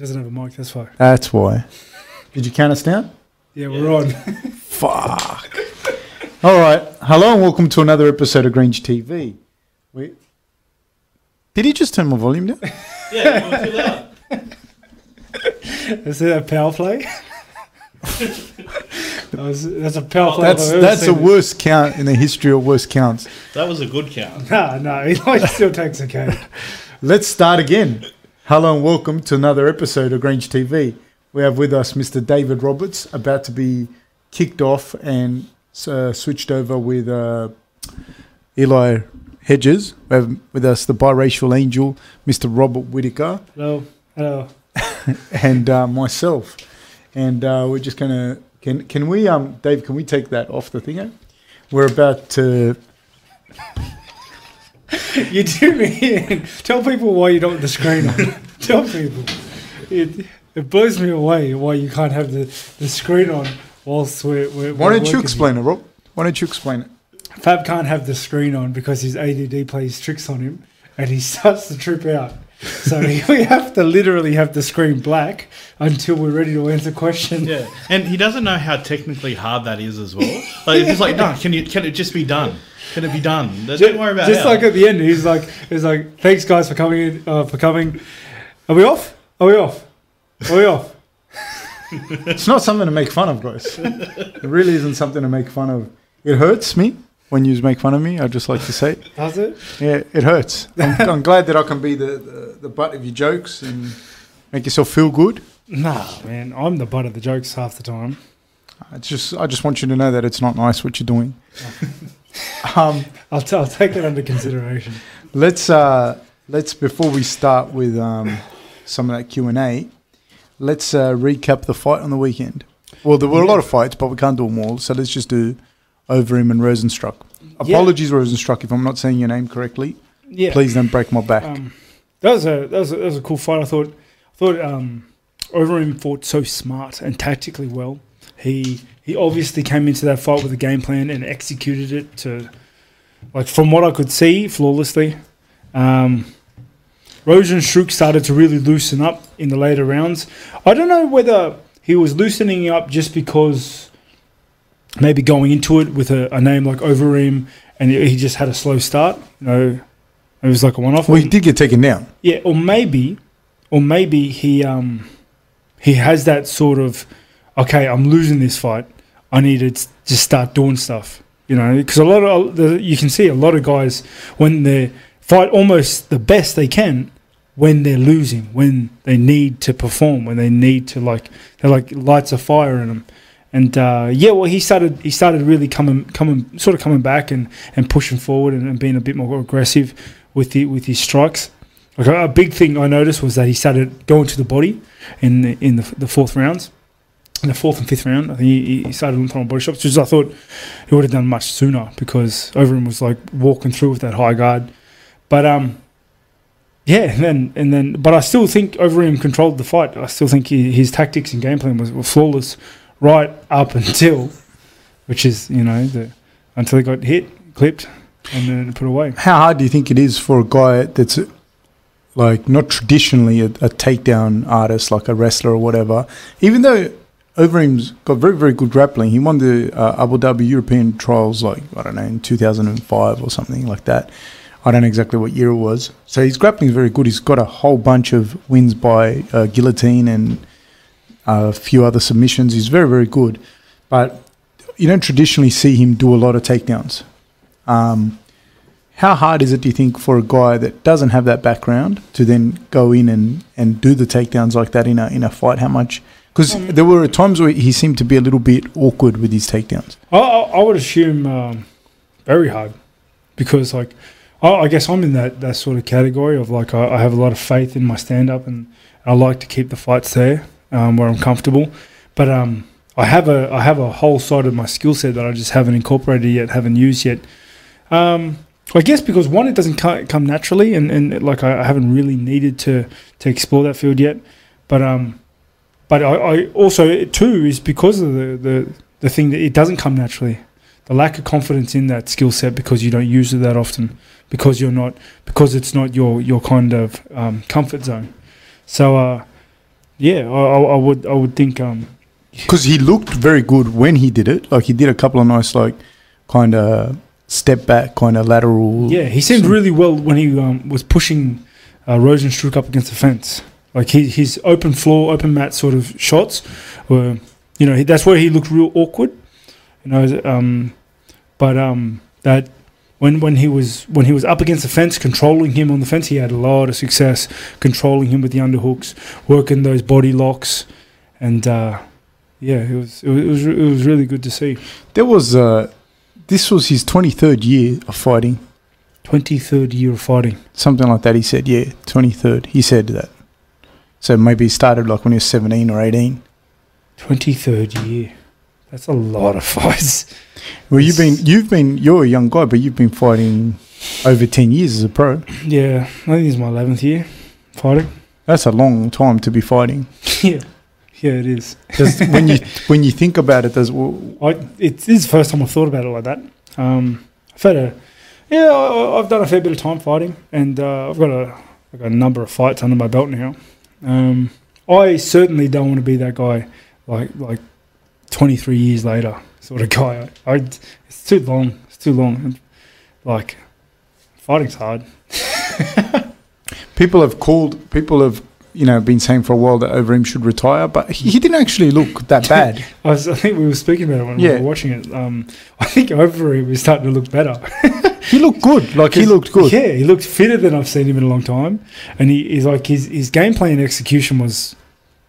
doesn't have a mic. That's why. That's why. Did you count us down? Yeah, we're on. Fuck. All right. Hello and welcome to another episode of Grange TV. We... Did he just turn my volume down? Yeah, you were too loud. Is that a power play? that was, that's a power play. That's if that's the worst count in the history of worst counts. That was a good count. Nah, no, he still takes a count. Let's start again. Hello and welcome to another episode of Grange TV. We have with us Mr. David Roberts, about to be kicked off and uh, switched over with uh, Eli Hedges. We have with us the biracial angel, Mr. Robert Whittaker, Hello, hello. and uh, myself. And uh, we're just gonna can can we um Dave can we take that off the thing? eh? We're about to You do me in. Tell people why you don't have the screen on. Tell people. It, it blows me away why you can't have the, the screen on whilst we're. we're Why don't you explain it, Rob? Why don't you explain it? Fab can't have the screen on because his ADD plays tricks on him and he starts to trip out. So we have to literally have the screen black until we're ready to answer questions. Yeah, and he doesn't know how technically hard that is as well. Like, it's just like, no, can you? Can it just be done? Can it be done? Don't worry about Just how. like at the end, he's like, he's like, thanks guys for coming in, uh, for coming. Are we off? Are we off? Are we off? It's not something to make fun of, guys. it really isn't something to make fun of. It hurts me when you make fun of me. I just like to say, Does it? yeah, it hurts. I'm, I'm glad that I can be the, the, the butt of your jokes and make yourself feel good. Nah, man, I'm the butt of the jokes half the time. It's just, I just want you to know that it's not nice what you're doing. um, I'll, t- I'll take it under consideration. let's uh, let's before we start with um, some of that Q and A, let's uh, recap the fight on the weekend. Well, there were a lot of fights, but we can't do them all. So let's just do Overeem and Rozenstruik. Yeah. Apologies, Rozenstruik, if I'm not saying your name correctly. Yeah, Please don't break my back. Um, that was a that was a, that was a cool fight. I thought I thought um, Overeem fought so smart and tactically well. He he obviously came into that fight with a game plan and executed it to like from what I could see flawlessly. Um, Rozenstruik started to really loosen up in the later rounds. I don't know whether he was loosening up just because maybe going into it with a, a name like Overeem and he just had a slow start. You know, it was like a one-off. well, he did get taken down. Yeah, or maybe, or maybe he um he has that sort of okay, I'm losing this fight. I need to just start doing stuff. You know, because a lot of the, you can see a lot of guys when they fight almost the best they can when they're losing, when they need to perform, when they need to like they're like lights a fire in them. And uh, yeah, well, he started he started really coming coming sort of coming back and, and pushing forward and, and being a bit more aggressive with the with his strikes. Like a, big thing I noticed was that he started going to the body in the, in the, the fourth rounds, in the fourth and fifth round. I think he, he started throwing body shots, which I thought he would have done much sooner because Overeem was like walking through with that high guard. But um, yeah, and then and then, but I still think Overeem controlled the fight. I still think he, his tactics and game plan was were flawless right up until, which is you know the until he got hit, clipped, and then put away. How hard do you think it is for a guy that's like not traditionally a, a takedown artist, like a wrestler or whatever? Even though Overeem's got very, very good grappling, he won the uh, Abu Dhabi European trials, like, I don't know, in 2005 or something like that. I don't know exactly what year it was. So his grappling is very good. He's got a whole bunch of wins by uh, guillotine and a few other submissions. He's very, very good. But you don't traditionally see him do a lot of takedowns. Um, how hard is it, do you think, for a guy that doesn't have that background to then go in and, and do the takedowns like that in a in a fight? How much? Because Um, there were times where he seemed to be a little bit awkward with his takedowns. I, I I would assume um, very hard because, like, I, I guess I'm in that, that sort of category of like I, I have a lot of faith in my stand up and I like to keep the fights there um, where I'm comfortable. But um, I have a I have a whole side of my skill set that I just haven't incorporated yet, haven't used yet. Um, I guess because one, it doesn't come naturally, and, and like I, I haven't really needed to to explore that field yet. But um, but I, I also two is because of the, the the thing that it doesn't come naturally. The lack of confidence in that skill set because you don't use it that often, because you're not because it's not your your kind of um, comfort zone. So uh, yeah, I, I, I would I would think um because he looked very good when he did it. Like he did a couple of nice, like kind of step back, kind of lateral. yeah he seemed really well when he um, was pushing uh, Rozenstruik up against the fence. Like his his open floor, open mat sort of shots were, you know, he, that's where he looked real awkward. You know, um, but um, that when when he was when he was up against the fence, controlling him on the fence, he had a lot of success controlling him with the underhooks, working those body locks, and uh, yeah, it was it was it was, it was really good to see. There was uh, this was his twenty third year of fighting, Twenty third year of fighting. something like that. He said, yeah, twenty third. He said that. So maybe he started like when he was seventeen or eighteen. Twenty third year. That's a lot of fights. Well, you've been you've been you're a young guy, but you've been fighting over ten years as a pro. Yeah, I think this is my eleventh year fighting. That's a long time to be fighting. yeah, yeah, it is. Does, when you when you think about it, does well, I it is the first time I've thought about it like that. Um, I've had a yeah, I, I've done a fair bit of time fighting, and uh, I've got a I've got a number of fights under my belt now. Um, I certainly don't want to be that guy, like like twenty three years later sort of guy. I, I it's too long. It's too long. Like fighting's hard. people have called people have you know been saying for a while that Overeem should retire, but he, he didn't actually look that bad. I, was, I think we were speaking about it when we were watching it. Um, I think Overeem was starting to look better. he looked good. Like he looked good. Yeah, he looked fitter than I've seen him in a long time, and he is like his his gameplay and execution was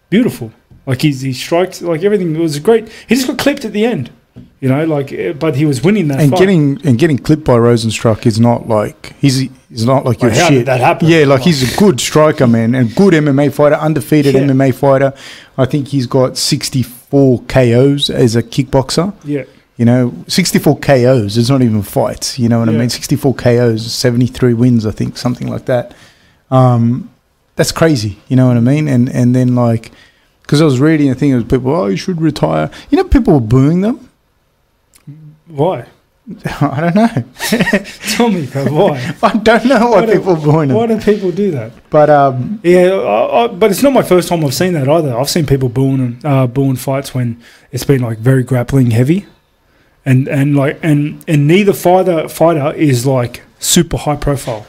beautiful. Like he's he strikes like everything was great. He just got clipped at the end, you know. Like, eh, but he was winning that. and fight. getting and getting clipped by Rozenstruik is not like he's he's not like your Like, how shit. did that happen? Yeah, like he's a good striker, man, and good MMA fighter, undefeated Yeah. MMA fighter. I think he's got 64 KOs as a kickboxer. yeah, You know, 64 KOs. It's not even fights. You know what I Yeah. mean? 64 KOs, 73 wins, I think, something like that. Um, that's crazy. You know what I mean? And and then like, because I was reading a thing of people, oh, you should retire. You know, people were booing them. why? I don't know. Tell me, why? I don't know why Why do- people were booing them. Why do people do that? But um, Yeah, I, I, but it's not my first time I've seen that either. I've seen people booing uh, booing fights when it's been like very grappling heavy, and and like and and neither fighter fighter is like super high profile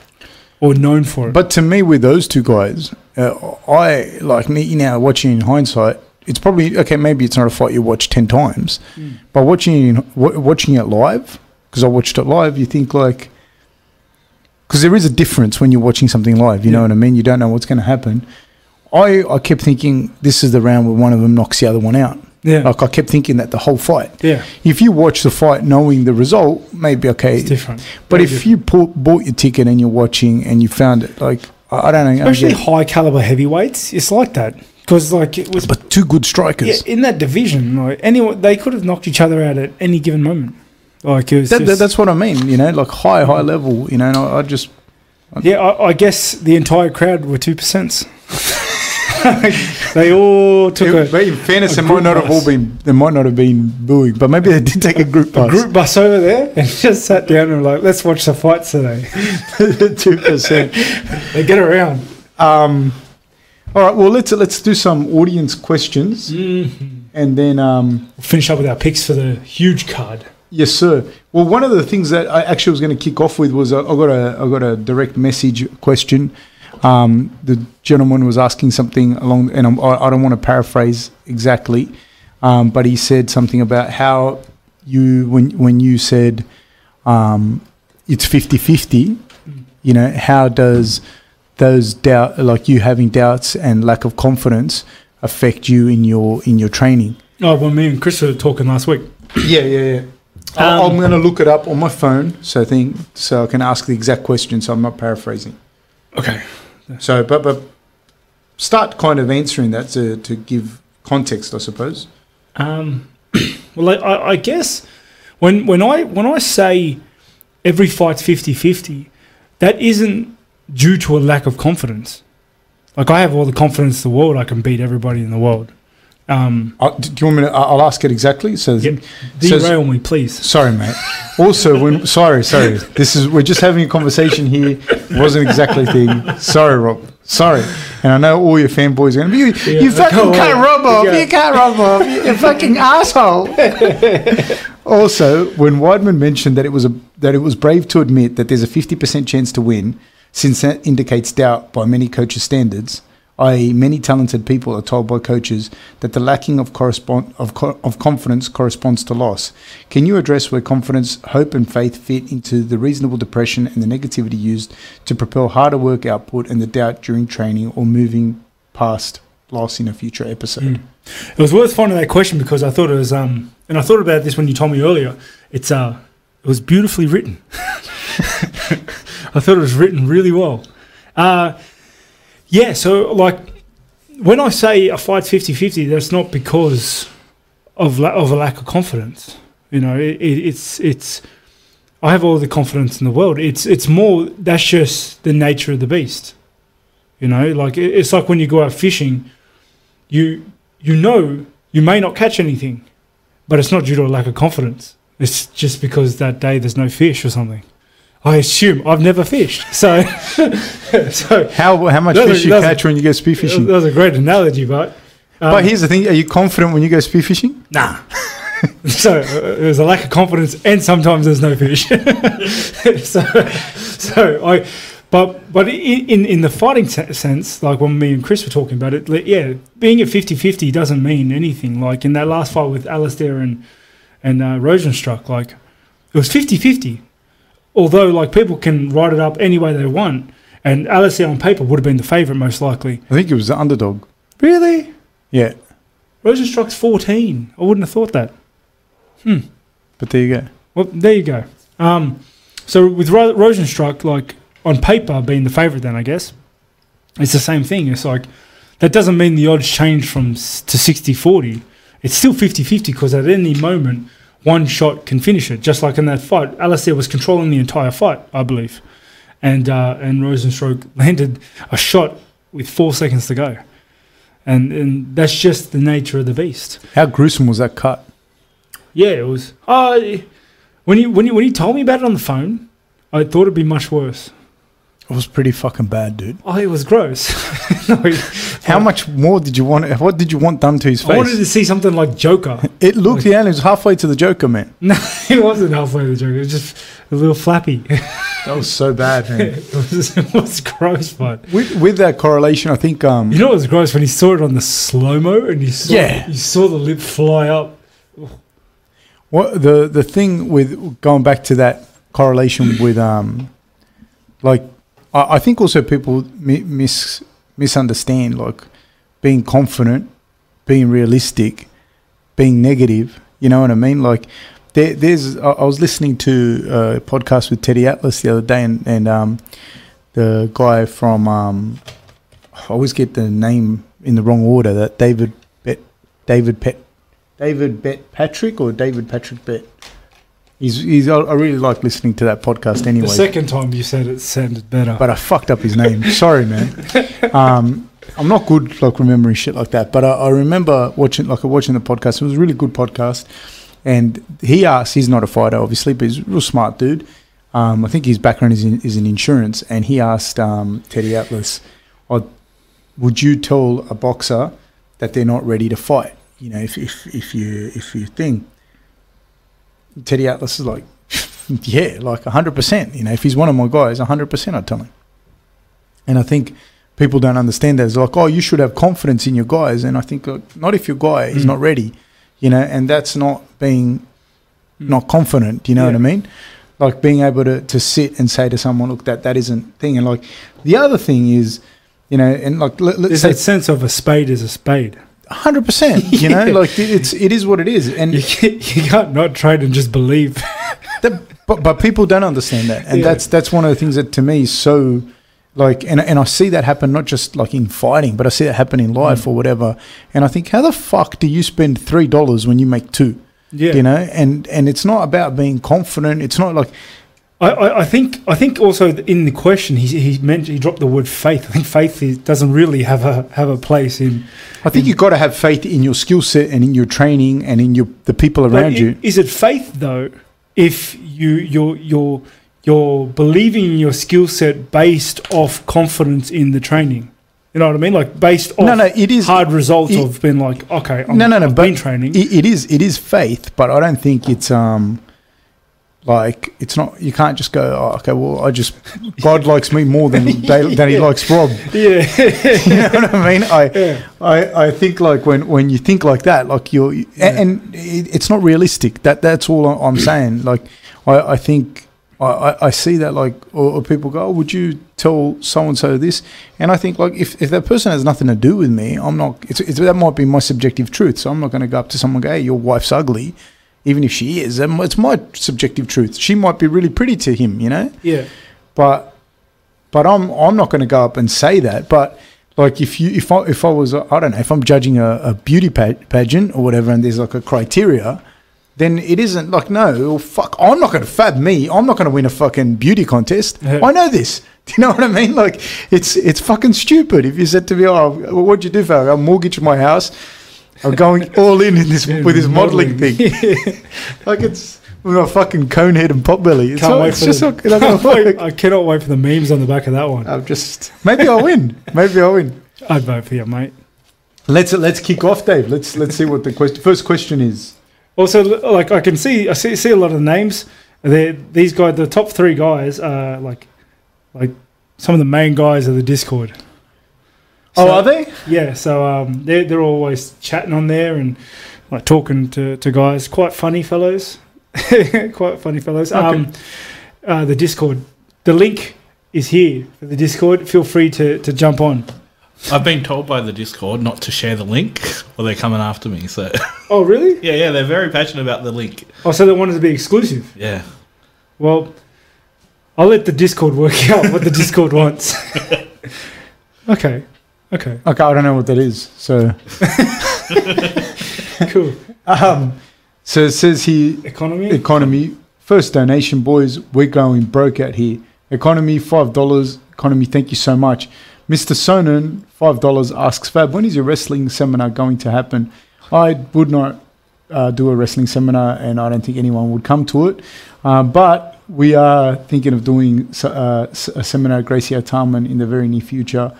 or known for it. but to me, with those two guys, uh, I like me now watching in hindsight. It's probably okay. Maybe it's not a fight you watch ten times, Mm. but watching w- watching it live because I watched it live. You think like because there is a difference when you're watching something live. You know what I mean? You don't know what's going to happen. I I kept thinking this is the round where one of them knocks the other one out. Yeah, Like I kept thinking that the whole fight. yeah, If you watch the fight knowing the result, maybe okay. it's different. But Very if different. you bought, bought your ticket and you're watching and you found it, like I, I don't know, I especially high caliber heavyweights, it's like that because like it was. but two good strikers. yeah, in that division, like anyone, they could have knocked each other out at any given moment. Like it was That, that, that's what I mean. You know, like high, high level. You know, and I, I just Yeah, I, I guess the entire crowd were two percent. they all took a, but in fairness, they might not have all been. They might not have been booing, but maybe they did take a group bus. a bus. group bus over there and just sat down and were like, let's watch the fights today. two percent. They get around. Um, all right. Well, let's let's do some audience questions, and then um, We'll finish up with our picks for the huge card. Yes, sir. Well, one of the things that I actually was going to kick off with was I got a I got a direct message question. Um, the gentleman was asking something along, and I'm, I I don't want to paraphrase exactly, um, but he said something about how you when when you said um, it's 50-50, you know, how does those doubt like you having doubts and lack of confidence affect you in your in your training? Oh, well, me and Chris were talking last week. Yeah, yeah, yeah. Um, I'm going to look it up on my phone, so I think so I can ask the exact question. So I'm not paraphrasing. Okay. So, but but start kind of answering that to to give context, I suppose. Um, well, I, I, guess when when I when I say every fight's 50-50, that isn't due to a lack of confidence. Like I have all the confidence in the world, I can beat everybody in the world. Um, Uh, do you want me to? I'll ask it exactly. So, Yep. so- derail me, please. sorry, mate. Also, when sorry, sorry. This is we're just having a conversation here. It wasn't exactly the thing. Sorry, Rob. Sorry. And I know all your fanboys are going to be. You, Yeah, you fucking can't rob off. You can't rob off. You, fucking asshole. also, when Weidman mentioned that it was a that it was brave to admit that there's a 50% chance to win, since that indicates doubt by many coaches' standards, i.e., many talented people are told by coaches that the lacking of correspond of, of confidence corresponds to loss. Can you address where confidence, hope, and faith fit into the reasonable depression and the negativity used to propel harder work output and the doubt during training or moving past loss in a future episode? Mm. It was worth finding that question because I thought it was, um, and I thought about this when you told me earlier. It's uh, it was beautifully written. I thought it was written really well. Uh, yeah, so like when I say a fight's 50-50, that's not because of la- of a lack of confidence. You know, it, it, it's it's. I have all the confidence in the world. It's it's more that's just the nature of the beast. You know, like it, it's like when you go out fishing, you you know you may not catch anything, but it's not due to a lack of confidence. It's just because that day there's no fish or something. I assume I've never fished, so so How how much That's a- fish you that's a- catch when you go spearfishing? that was a great analogy, but um, but here's the thing: Are you confident when you go spearfishing? Nah. so uh, there's a lack of confidence, and sometimes there's no fish. so, so I, but but in in, in the fighting se- sense, like when me and Chris were talking about it, like, yeah, being at 50-50 doesn't mean anything. Like in that last fight with Alistair and and uh, Rozenstruik, like it was 50-50. Although like people can write it up any way they want, and Alistair on paper would have been the favourite most likely. I think it was the underdog. Really, Yeah, Rozenstruik's fourteen. I wouldn't have thought that. Hmm. But there you go. Well, there you go. Um, so with Ro- Rozenstruik, like on paper being the favourite, then I guess it's the same thing. It's like that doesn't mean the odds change from s- to 60-40. It's still 50-50 because at any moment one shot can finish it. Just like in that fight, Alistair was controlling the entire fight, I believe, and uh, and Rozenstruik landed a shot with four seconds to go, and and that's just the nature of the beast. How gruesome was that cut? Yeah, it was. Uh, when you when you when you told me about it on the phone, I thought it'd be much worse. It was pretty fucking bad, dude. Oh, it was gross. no, How much more did you want? What did you want done to his face? I wanted to see something like Joker. It looked, yeah, it was halfway to the Joker, man. No, it wasn't halfway to the Joker. It was just a little flappy. That was so bad, man. it, was, it was gross, but with, with that correlation, I think um, you know what was gross when he saw it on the slow mo and you saw Yeah. you saw the lip fly up. what the the thing with going back to that correlation with um, like I, I think also people mi- mis misunderstand like being confident, being realistic, being negative. You know what I mean? Like there, there's I, I was listening to a podcast with Teddy Atlas the other day, and and um, the guy from um, I always get the name in the wrong order. That David Bet David Pet David Bet Patrick or David Patrick Bet. He's, he's I really like listening to that podcast anyway. The second time you said it sounded better. but I fucked up his name. Sorry, man. Um, I'm not good like remembering shit like that. But I, I remember watching like watching the podcast. It was a really good podcast. And he asked, he's not a fighter, obviously, but he's a real smart dude. Um, I think his background is in, is in insurance. And he asked um, Teddy Atlas, oh, would you tell a boxer that they're not ready to fight? You know, if, if, if you if you think Teddy Atlas is like, yeah, like 100%. You know, if he's one of my guys, 100% I'd tell him. And I think people don't understand that. It's like, oh, you should have confidence in your guys. And I think, like, not if your guy is Mm. not ready, you know, and that's not being not confident, you know what I mean? Like being able to, to sit and say to someone, look, that, that isn't thing. And like the other thing is, you know, and like, let, let's There's say that sense of a spade is a spade. Hundred percent. You know, Yeah. like it's it is what it is, and You can't, you can't not trade and just believe. that, but but people don't understand that, and Yeah. that's that's one of the things that to me is so like, and and I see that happen not just like in fighting, but I see it happen in life Mm. or whatever. And I think, how the fuck do you spend three dollars when you make two? Yeah. You know, and and it's not about being confident. It's not like I, I, I think I think also in the question he he meant he dropped the word faith. I think faith is, doesn't really have a have a place in. I think you've got to have faith in your skill set and in your training and in your the people around you. Is it faith though? If you you're you're you're believing in your skill set based off confidence in the training, you know what I mean? Like based off No, no, it is. hard results it- of being like okay, I'm, No, no, no, I've but been training. It, it is. It is faith, but I don't think it's um. Like it's not. You can't just go. Oh, okay, well, I just God likes me more than they, than He likes Rob. yeah, you know what I mean? I, yeah, I, I think like when, when you think like that, like you're, and, and it, it's not realistic. That that's all I'm saying. Like I, I think I, I- I see that like or, or people go, oh, would you tell so and so this? And I think like if, if that person has nothing to do with me, I'm not. It's, it's that might be my subjective truth. So I'm not going to go up to someone and go, hey, your wife's ugly. Even if she is, and it's my subjective truth. She might be really pretty to him, you know yeah. but but I'm I'm not going to go up and say that. But like if you if I if I was I don't know if I'm judging a, a beauty pageant or whatever, and there's like a criteria, then it isn't like no well, fuck. I'm not going to fab me. I'm not going to win a fucking beauty contest. I know this. Do you know what I mean? Like it's it's fucking stupid. If you said to me, oh, what'd you do, Fab? I mortgaged my house. I'm going all in in this with this modelling thing. Like it's with my fucking cone head and pot belly. It's, Can't not, wait for just the- not, not wait- work. I cannot wait for the memes on the back of that one. I'm just maybe I'll win. Maybe I'll win. I'd vote for you, mate. Let's let's kick off, Dave. Let's let's see what the question. First question is. Also, like I can see, I see, see a lot of names. They these guys, the top three guys, are like, like some of the main guys of the Discord. Oh, are they? Yeah, so um, they're they're always chatting on there and like talking to, to guys. Quite funny fellows, quite funny fellows. Um, uh, the Discord, the link is here for the Discord. Feel free to, to jump on. I've been told by the Discord not to share the link, or they're coming after me. So Oh, really? yeah, yeah, they're very passionate about the link. Oh, so they wanted to be exclusive. Yeah, Well, I'll let the Discord work out what the Discord wants. okay. Okay. Okay, I don't know what that is. So, Cool. um, so it says here Economy. economy first donation, boys. We're going broke out here. Economy five dollars. Economy, thank you so much. Mr. Sonnen, five dollars asks Fab, when is your wrestling seminar going to happen? I would not uh, do a wrestling seminar, and I don't think anyone would come to it. Uh, but we are thinking of doing uh, a seminar at Gracie Tarman in the very near future.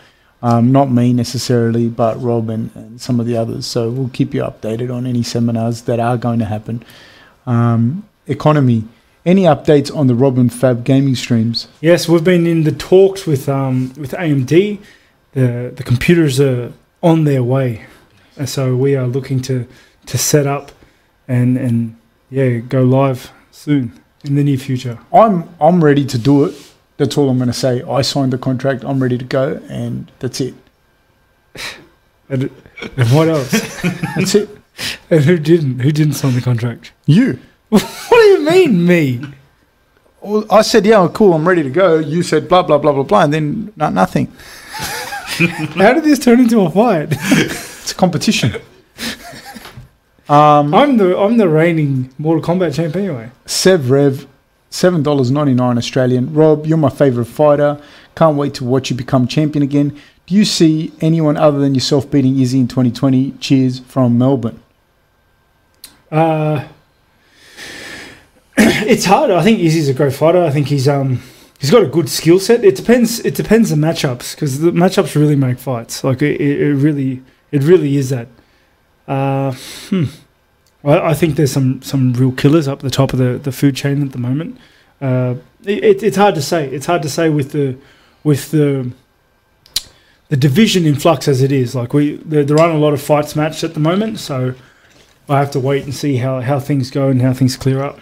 Um, not me necessarily, but Rob and, and some of the others. So we'll keep you updated on any seminars that are going to happen. Um, economy. Any updates on the Robin Fab gaming streams? Yes, we've been in the talks with um with AMD. The the computers are on their way, and so we are looking to to set up and and yeah go live soon in the near future. I'm I'm ready to do it. That's all I'm going to say. I signed the contract. I'm ready to go, and that's it. And, and what else? That's it. and who didn't? Who didn't sign the contract? You. What do you mean, me? Well, I said, yeah, cool. I'm ready to go. You said blah blah blah blah blah, and then no, nothing. How did this turn into a fight? It's a competition. um, I'm the I'm the reigning Mortal Kombat champ anyway. Sev Rev, seven dollars ninety nine Australian. Rob, you're my favorite fighter. Can't wait to watch you become champion again. Do you see anyone other than yourself beating Izzy in 2020? Cheers from Melbourne. Uh, it's hard. I think Izzy's a great fighter. I think he's um he's got a good skill set. It depends. It depends the matchups because the matchups really make fights. Like it it really it really is that. Uh, hmm. I, I think there's some some real killers up the top of the, the food chain at the moment. Uh, it, it's hard to say. It's hard to say with the with the the division in flux as it is. Like we there, there aren't a lot of fights matched at the moment, so I have to wait and see how, how things go and how things clear up.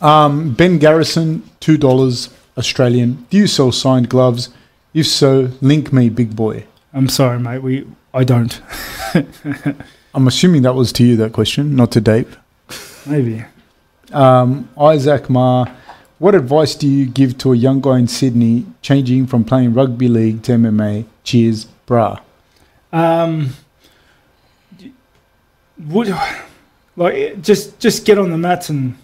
Um, ben Garrison, two dollars Australian. Do you sell signed gloves? If so, link me, big boy. I'm sorry, mate. We I don't. I'm assuming that was to you that question, not to Dave. Maybe. Um, Isaac Ma, what advice do you give to a young guy in Sydney changing from playing rugby league to MMA? Cheers, brah. Um, would like just just get on the mats and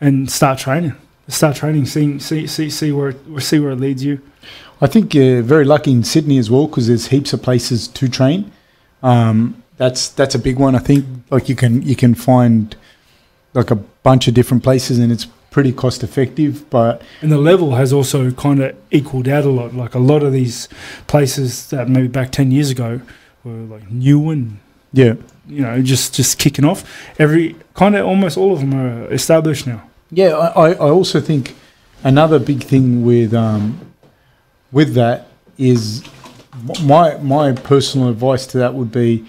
and start training. Start training, see see see see where it, see where it leads you. I think you're very lucky in Sydney as well because there's heaps of places to train. Um, that's that's a big one. I think like you can you can find like a bunch of different places and it's pretty cost effective. But And the level has also kind of equaled out a lot. Like a lot of these places that maybe back ten years ago were like new and yeah, you know just just kicking off. Every kind of almost all of them are established now. yeah. I, I I also think another big thing with um, with that is my my personal advice to that would be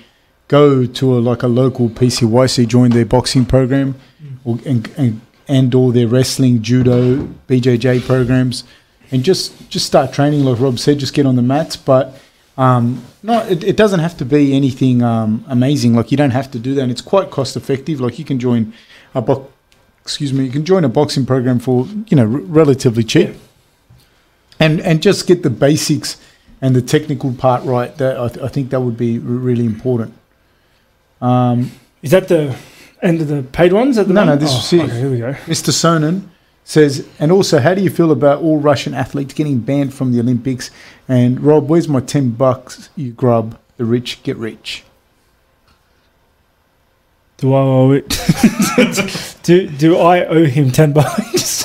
go to a like a local PCYC, join their boxing program, or, and, and and or their wrestling, judo, BJJ programs, and just just start training. Like Rob said, just get on the mats. But um, no, it, it doesn't have to be anything um, amazing. Like you don't have to do that. And it's quite cost effective. Like you can join a box. Excuse me. You can join a boxing program for you know r- relatively cheap, and and just get the basics and the technical part right. That I, th- I think that would be r- really important. Um, Is that the end of the paid ones at the No, no, moment? this oh, it. Okay, here we go. Mr. Sonnen says, and also, how do you feel about all Russian athletes getting banned from the Olympics? And Rob, where's my 10 bucks, you grub? The rich get rich. Do I owe it? do do I owe him ten bucks?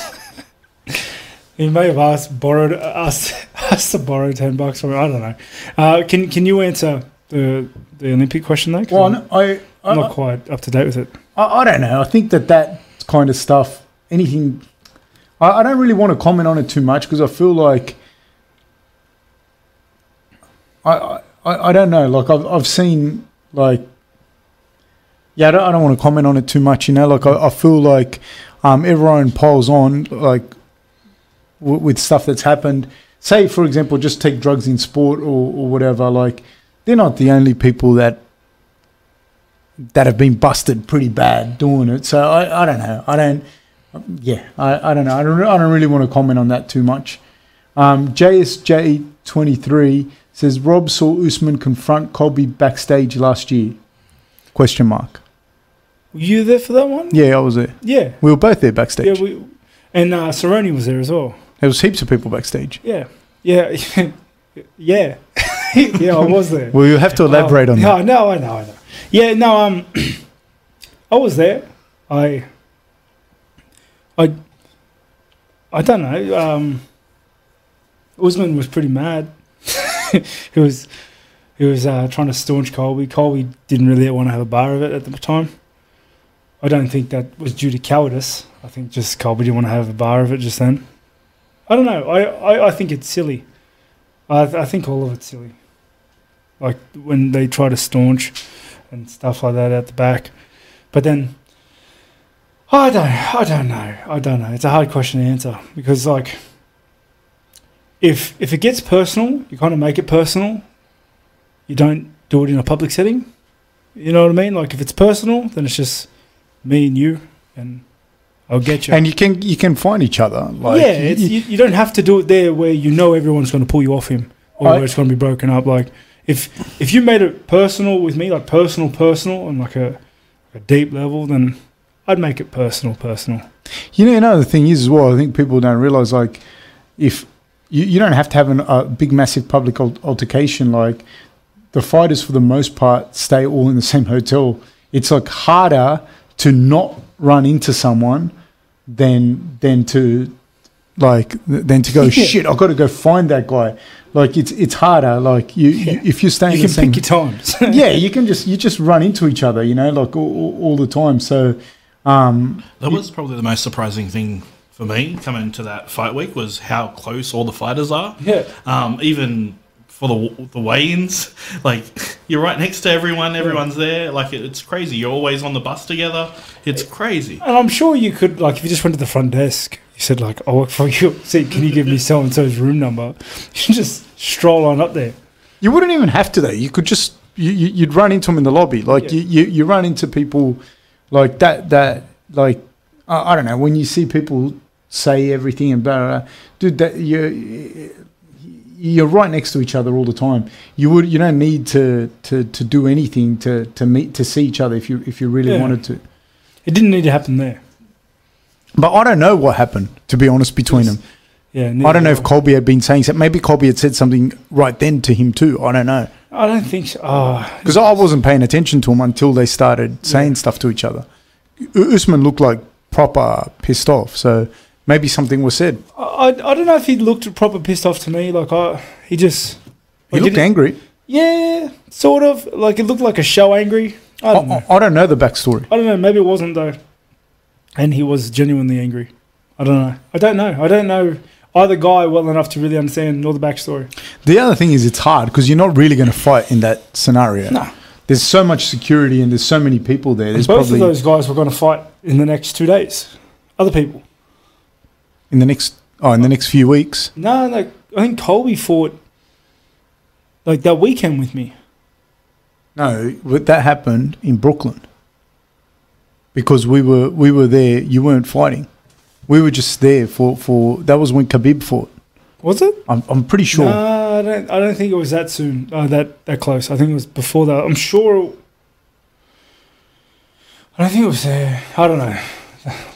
he may have asked borrowed us asked to borrow ten bucks from me. I don't know. Uh, can can you answer the the Olympic question though? Well, I'm, I, I, I'm not quite up to date with it. I, I don't know. I think that that kind of stuff, anything, I, I don't really want to comment on it too much because I feel like I, I, I don't know. Like I've, I've seen like, yeah, I don't, I don't want to comment on it too much. You know, like I, I feel like um, everyone piles on like w- with stuff that's happened. Say, for example, just take drugs in sport or, or whatever. Like they're not the only people that that have been busted pretty bad doing it. So I, I don't know. I don't. Yeah, I, I don't know. I don't. I don't really want to comment on that too much. Um, JSJ twenty three says Rob saw Usman confront Colby backstage last year. Question mark. Were you there for that one? Yeah, I was there. Yeah. We were both there backstage. Yeah. We, and uh, Cerrone was there as well. there was heaps of people backstage. Yeah. Yeah. yeah. yeah. I was there. Well, you have to elaborate oh, on no, that. No, I know, I know. Yeah, no, um, I was there. I, I, I don't know. Um, Usman was pretty mad. he was, he was uh, trying to staunch Colby. Colby didn't really want to have a bar of it at the time. I don't think that was due to cowardice. I think just Colby didn't want to have a bar of it just then. I don't know. I, I, I think it's silly. I, I think all of it's silly. Like when they try to staunch and stuff like that at the back. But then I don't I don't know. I don't know. It's a hard question to answer because like if if it gets personal, you kind of make it personal. You don't do it in a public setting. You know what I mean? Like if it's personal, then it's just me and you and I'll get you. And you can you can find each other. Like yeah, you- it's, you- you, you don't have to do it there where you know everyone's going to pull you off him or I- where it's going to be broken up. Like if if you made it personal with me, like personal, personal, on like a, a deep level, then I'd make it personal, personal. You know, another thing is as well. I think people don't realize like if you, you don't have to have an, a big, massive public altercation. Like the fighters, for the most part, stay all in the same hotel. It's like harder to not run into someone than than to like than to go Yeah. shit. I've got to go find that guy. Like it's it's harder. Like you, you if you're staying You in can the same pick your times. yeah, you can just you just run into each other. You know, like all, all, all the time. So. Um, That was probably the most surprising thing for me coming to that fight week was how close all the fighters are. yeah, Um, even for the the weigh-ins, like you're right next to everyone. Everyone's there. Like it, it's crazy. You're always on the bus together. It's crazy. and I'm sure you could like if you just went to the front desk, you said like, "I work for you." See, can you give me so and so's room number? You just stroll on up there. You wouldn't even have to though. You could just you, you you'd run into them in the lobby. Like Yeah. you, you you run into people like that that like I I don't know when you see people say everything and blah, blah, blah dude that you you're right next to each other all the time. You would you don't need to to to do anything to to meet to see each other if you if you really Yeah. wanted to. It didn't need to happen there. But I don't know what happened, to be honest, between them. Yeah, I don't know if Colby had been saying something. Maybe Colby had said something right then to him too. I don't know. I don't think so. Oh, Because I wasn't paying attention to him until they started saying stuff to each other. Usman looked like proper pissed off. So maybe something was said. I, I I don't know if he looked proper pissed off to me. Like I, he just He looked angry. Yeah, sort of. Like it looked like a show angry. I I, don't know. I, I don't know the backstory. I don't know. Maybe it wasn't though. And he was genuinely angry. I don't know. I don't know. I don't know either guy well enough to really understand all the backstory. The other thing is it's hard because you're not really going to fight in that scenario. No. There's so much security and there's so many people there. There's Both probably of those guys were going to fight in the next two days. Other people. in the next oh in the next few weeks. No, no. I think Colby fought like that weekend with me. No, but that happened in Brooklyn because we were we were there. You weren't fighting. We were just there for, for that was when Khabib fought. Was it? I'm, I'm pretty sure. No, I don't. I don't think it was that soon. Uh, that that close. I think it was before that. I'm sure. I don't think it was there. I don't know.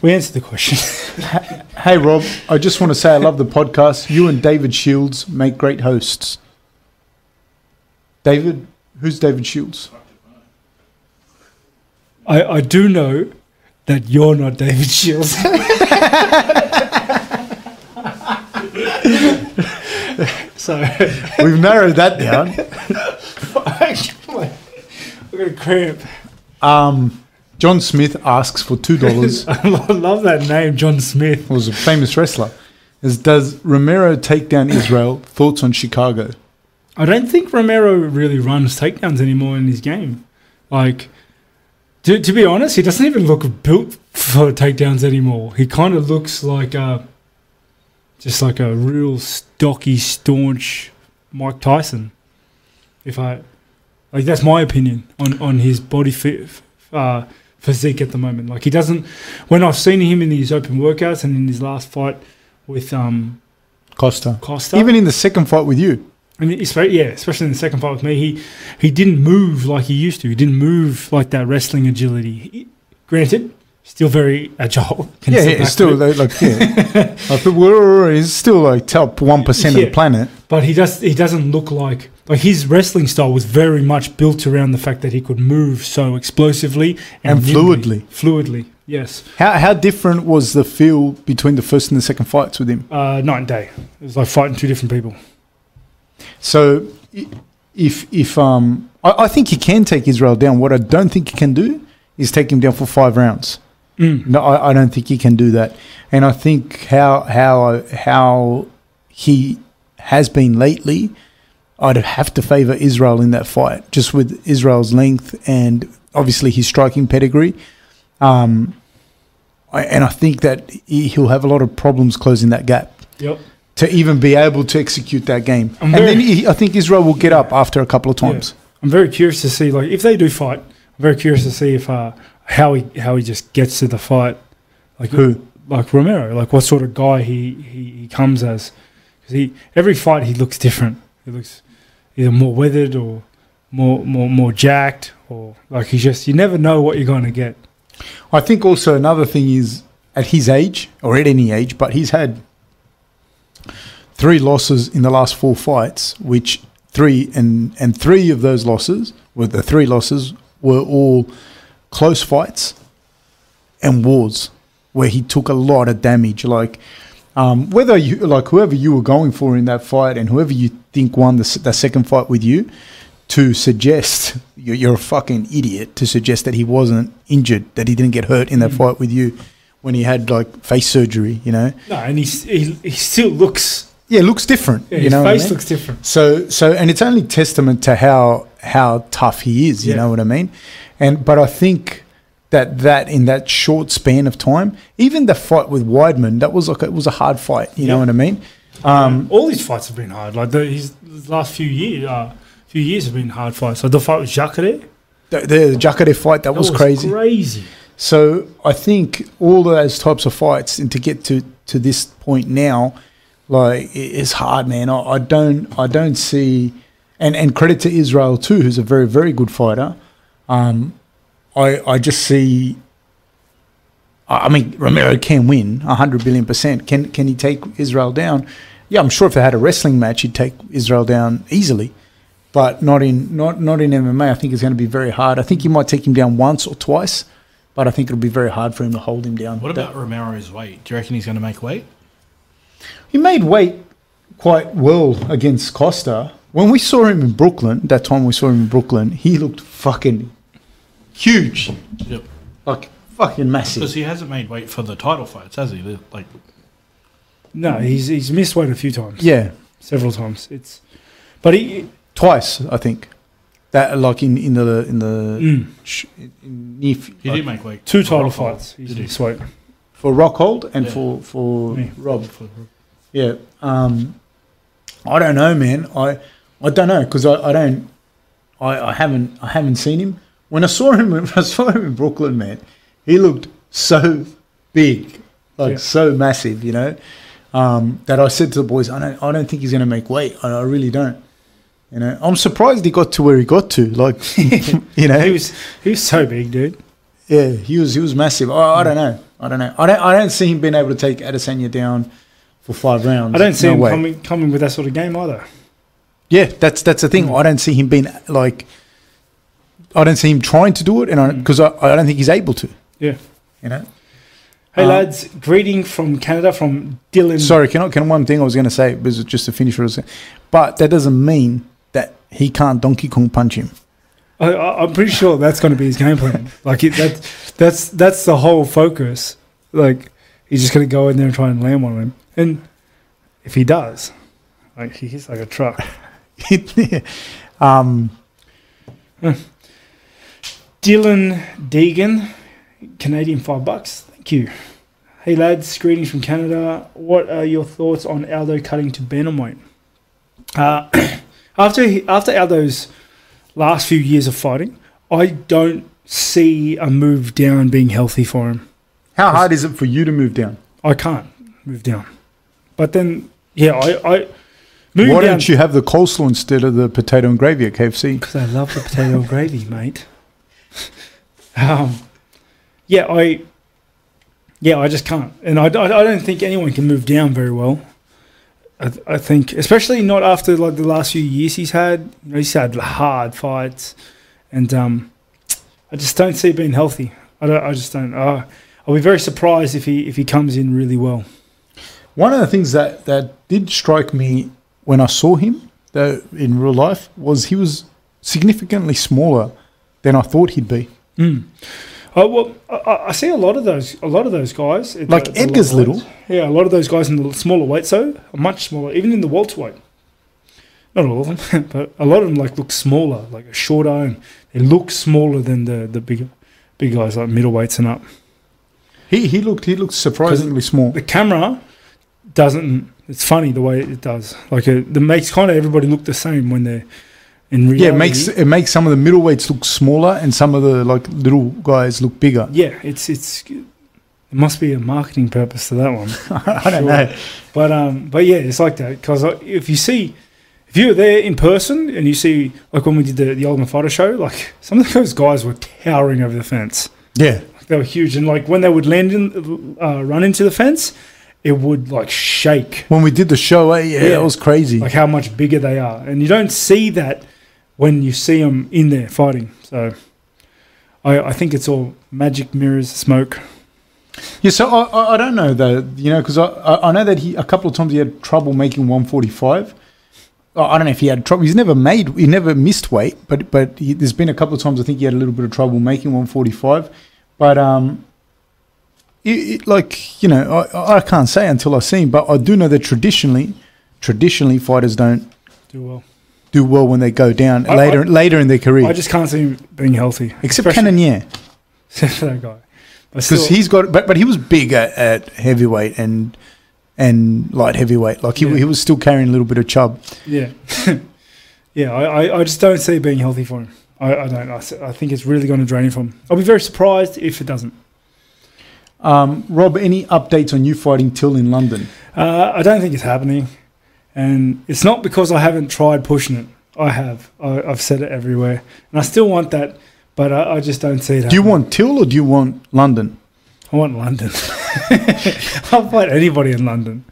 We answered the question. Hey Rob, I just want to say I love the podcast. You and David Shields make great hosts. David, who's David Shields? I, I do know that you're not David Shields. so We've narrowed that down. I got a cramp. Um, John Smith asks for two dollars. I love that name, John Smith. was a famous wrestler. Is does Romero take down Israel? Thoughts on Chicago? I don't think Romero really runs takedowns anymore in his game. Like, to, to be honest, he doesn't even look built for takedowns anymore. He kind of looks like a, just like a real stocky, staunch Mike Tyson. If I, like, that's my opinion on, on his body fit, uh, physique at the moment. Like, he doesn't, when I've seen him in these open workouts and in his last fight with um, Costa. Costa. Even in the second fight with you, I mean, yeah, especially in the second fight with me, he he didn't move like he used to. He didn't move like that wrestling agility. He- granted, still very agile. Yeah, yeah, back still like, like yeah, like, he's still like top one percent of the planet. but he does. He doesn't look like like his wrestling style was very much built around the fact that he could move so explosively And nimbly. fluidly. Fluidly, yes. How how different was the feel between the first and the second fights with him? Uh, night and day. It was like fighting two different people. So i- if if um, I, I think he can take Israel down. What I don't think he can do is take him down for five rounds. Mm. No, I, I don't think he can do that. And I think how how how he has been lately, I'd have to favour Israel in that fight, just with Israel's length and obviously his striking pedigree. Um, I, and I think that he, he'll have a lot of problems closing that gap Yep. To even be able to execute that game. I'm and very- then he, I think Israel will get up after a couple of times. I'm very curious to see like if they do fight. I'm very curious to see if uh, how he how he just gets to the fight. Like Who? Like Romero. Like what sort of guy he he, he comes as. Because he every fight he looks different. He looks either more weathered or more more more jacked or like he's just you never know what you're going to get. I think also another thing is at his age or at any age, but he's had three losses in the last four fights, which three and and three of those losses were the three losses were all close fights and wars where he took a lot of damage. Like um, whether you like whoever you were going for in that fight and whoever you think won the, the second fight with you, to suggest you're, you're a fucking idiot to suggest that he wasn't injured, that he didn't get hurt in that Mm. fight with you when he had like face surgery. You know, No, and he's, he he still looks yeah, it looks different. yeah, you his know, what I face mean? looks different. So so and it's only testament to how how tough he is, you Yeah. know what I mean? And but I think that that in that short span of time, even the fight with Weidman, that was like it was a hard fight, you know what I mean? Um, all these fights have been hard. Like the, his, his last few years, uh, few years have been hard fights. So the fight with Jacare, the, the Jacare fight that, was, crazy. Crazy. So I think all those types of fights, and to get to to this point now, like it's hard, man. I, I don't I don't see, and and credit to Israel too, who's a very very good fighter. Um, I I just see. I mean, Romero can win hundred billion percent. Can can he take Israel down? Yeah, I'm sure if they had a wrestling match, he'd take Israel down easily. But not in not not in MMA. I think it's going to be very hard. I think he might take him down once or twice, but I think it'll be very hard for him to hold him down. What about Romero's weight? Do you reckon he's going to make weight? He made weight quite well against Costa. When we saw him in Brooklyn, that time we saw him in Brooklyn, he looked fucking huge, Yep. like fucking massive. Because he hasn't made weight for the title fights, has he? Like, No, he's he's missed weight a few times. Yeah, several times. It's, but he, twice I think. That like in in the in the mm, sh- in near f- he like, did make weight. two title Rockhold. fights. He's Did he? missed weight. for Rockhold and Yeah. for for Me. Rob. For- Yeah. Um, I don't know, man. I I don't know because I, I don't I, I haven't I haven't seen him. When I saw him when I saw him in Brooklyn, man, he looked so big, like Yeah. so massive, you know. Um, that I said to the boys, I don't I don't think he's gonna make weight. I, I really don't. You know, I'm surprised he got to where he got to. Like, you know, He was he was so big, dude. yeah, he was he was massive. I, I don't know. I don't know. I don't I don't see him being able to take Adesanya down for five rounds. I don't see No him way. coming coming with that sort of game either. Yeah, that's that's the thing. Mm. I don't see him being like. I don't see him trying to do it, and because I, I, don't think he's able to. Yeah. You know. Hey Um, lads, greeting from Canada from Dylan. Sorry, can I, can one thing I was going to say was just to finish what I was saying, but that doesn't mean that he can't Donkey Kong punch him. I, I, I'm pretty sure that's going to be his game plan. like it, that, that's that's the whole focus. Like he's just going to go in there and try and land one of them. And if he does, like he hits like a truck. um, Dylan Deegan, Canadian five bucks. Thank you. Hey lads, greetings from Canada. What are your thoughts on Aldo cutting to bantamweight? Uh, after he, after Aldo's last few years of fighting, I don't see a move down being healthy for him. how hard is it for you to move down? I can't move down. But then, yeah, I, I Why don't you have the coleslaw instead of the potato and gravy at KFC? because I love the potato and gravy, mate. Um, yeah, I, yeah, I just can't, and I, I, I don't think anyone can move down very well. I, I think, especially not after like the last few years he's had. You know, he's had hard fights, and um, I just don't see being healthy. I don't. I just don't. Uh, I'll be very surprised if he if he comes in really well. One of the things that, that did strike me when I saw him though, in real life was he was significantly smaller than I thought he'd be. Mm. Oh well, I- I, see a lot of those. A lot of those guys, Like the- the Edgar's little. Yeah, a lot of those guys in the smaller weights, though, are much smaller. Even in the welterweight, not all of them, but a lot of them like look smaller, like a shorter, and they look smaller than the the big big guys like middleweights and up. He he looked he looked surprisingly small. The camera doesn't. It's funny the way it does. Like it, it makes kind of everybody look the same when they're in reality. Yeah, it makes it makes some of the middleweights look smaller and some of the like little guys look bigger. Yeah, it's it's. There must be a marketing purpose to that one. I don't Sure. know. But um, but yeah, it's like that because if you see, if you were there in person and you see, like when we did the the Ultimate Fighter show, like some of those guys were towering over the fence. Yeah, Like, they were huge, and like when they would land in, uh, run into the fence, it would like shake, when we did the show, eh, yeah, Yeah. that was crazy. like how much bigger they are, and you don't see that when you see them in there fighting. So, I I think it's all magic mirrors, smoke. yeah, so I, I don't know though, you know, because I, I know that he a couple of times he had trouble making 145. Oh, I don't know if he had trouble. He's never made, he never missed weight, but but he, there's been a couple of times I think he had a little bit of trouble making 145. But um, it, it, like you know, I, I can't say until I see him, but I do know that traditionally, traditionally fighters don't Do well. do well when they go down I- later later in their career, I just can't see him being healthy, except Cannonier. except that guy. Because he's got but but he was big at, at heavyweight and and light heavyweight like he, Yeah. he was still carrying a little bit of chub Yeah, yeah. I, I, I just don't see it being healthy for him. I, I don't. I, I think it's really going to drain him from. I'll be very surprised if it doesn't. Um, rob any updates on you fighting till in london Uh, I don't think it's happening, and it's not because I haven't tried pushing it. I have. I, I've said it everywhere, and I still want that, but I, I just don't see it. do you want till or do you want london I want London. I'll fight anybody in London.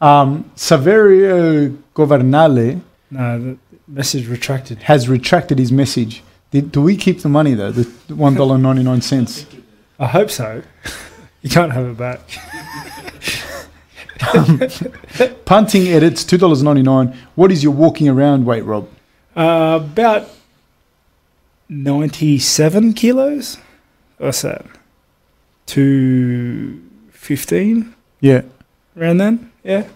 Um, Saverio Governale No, the message retracted. has retracted his message. Did, do we keep the money though? The one dollar ninety nine cents. I hope so. you can't have it back. Punting edits two dollars ninety nine. What is your walking around weight, Rob? Uh, about 97 kilos. What's that? 215 Yeah. around then? Yeah.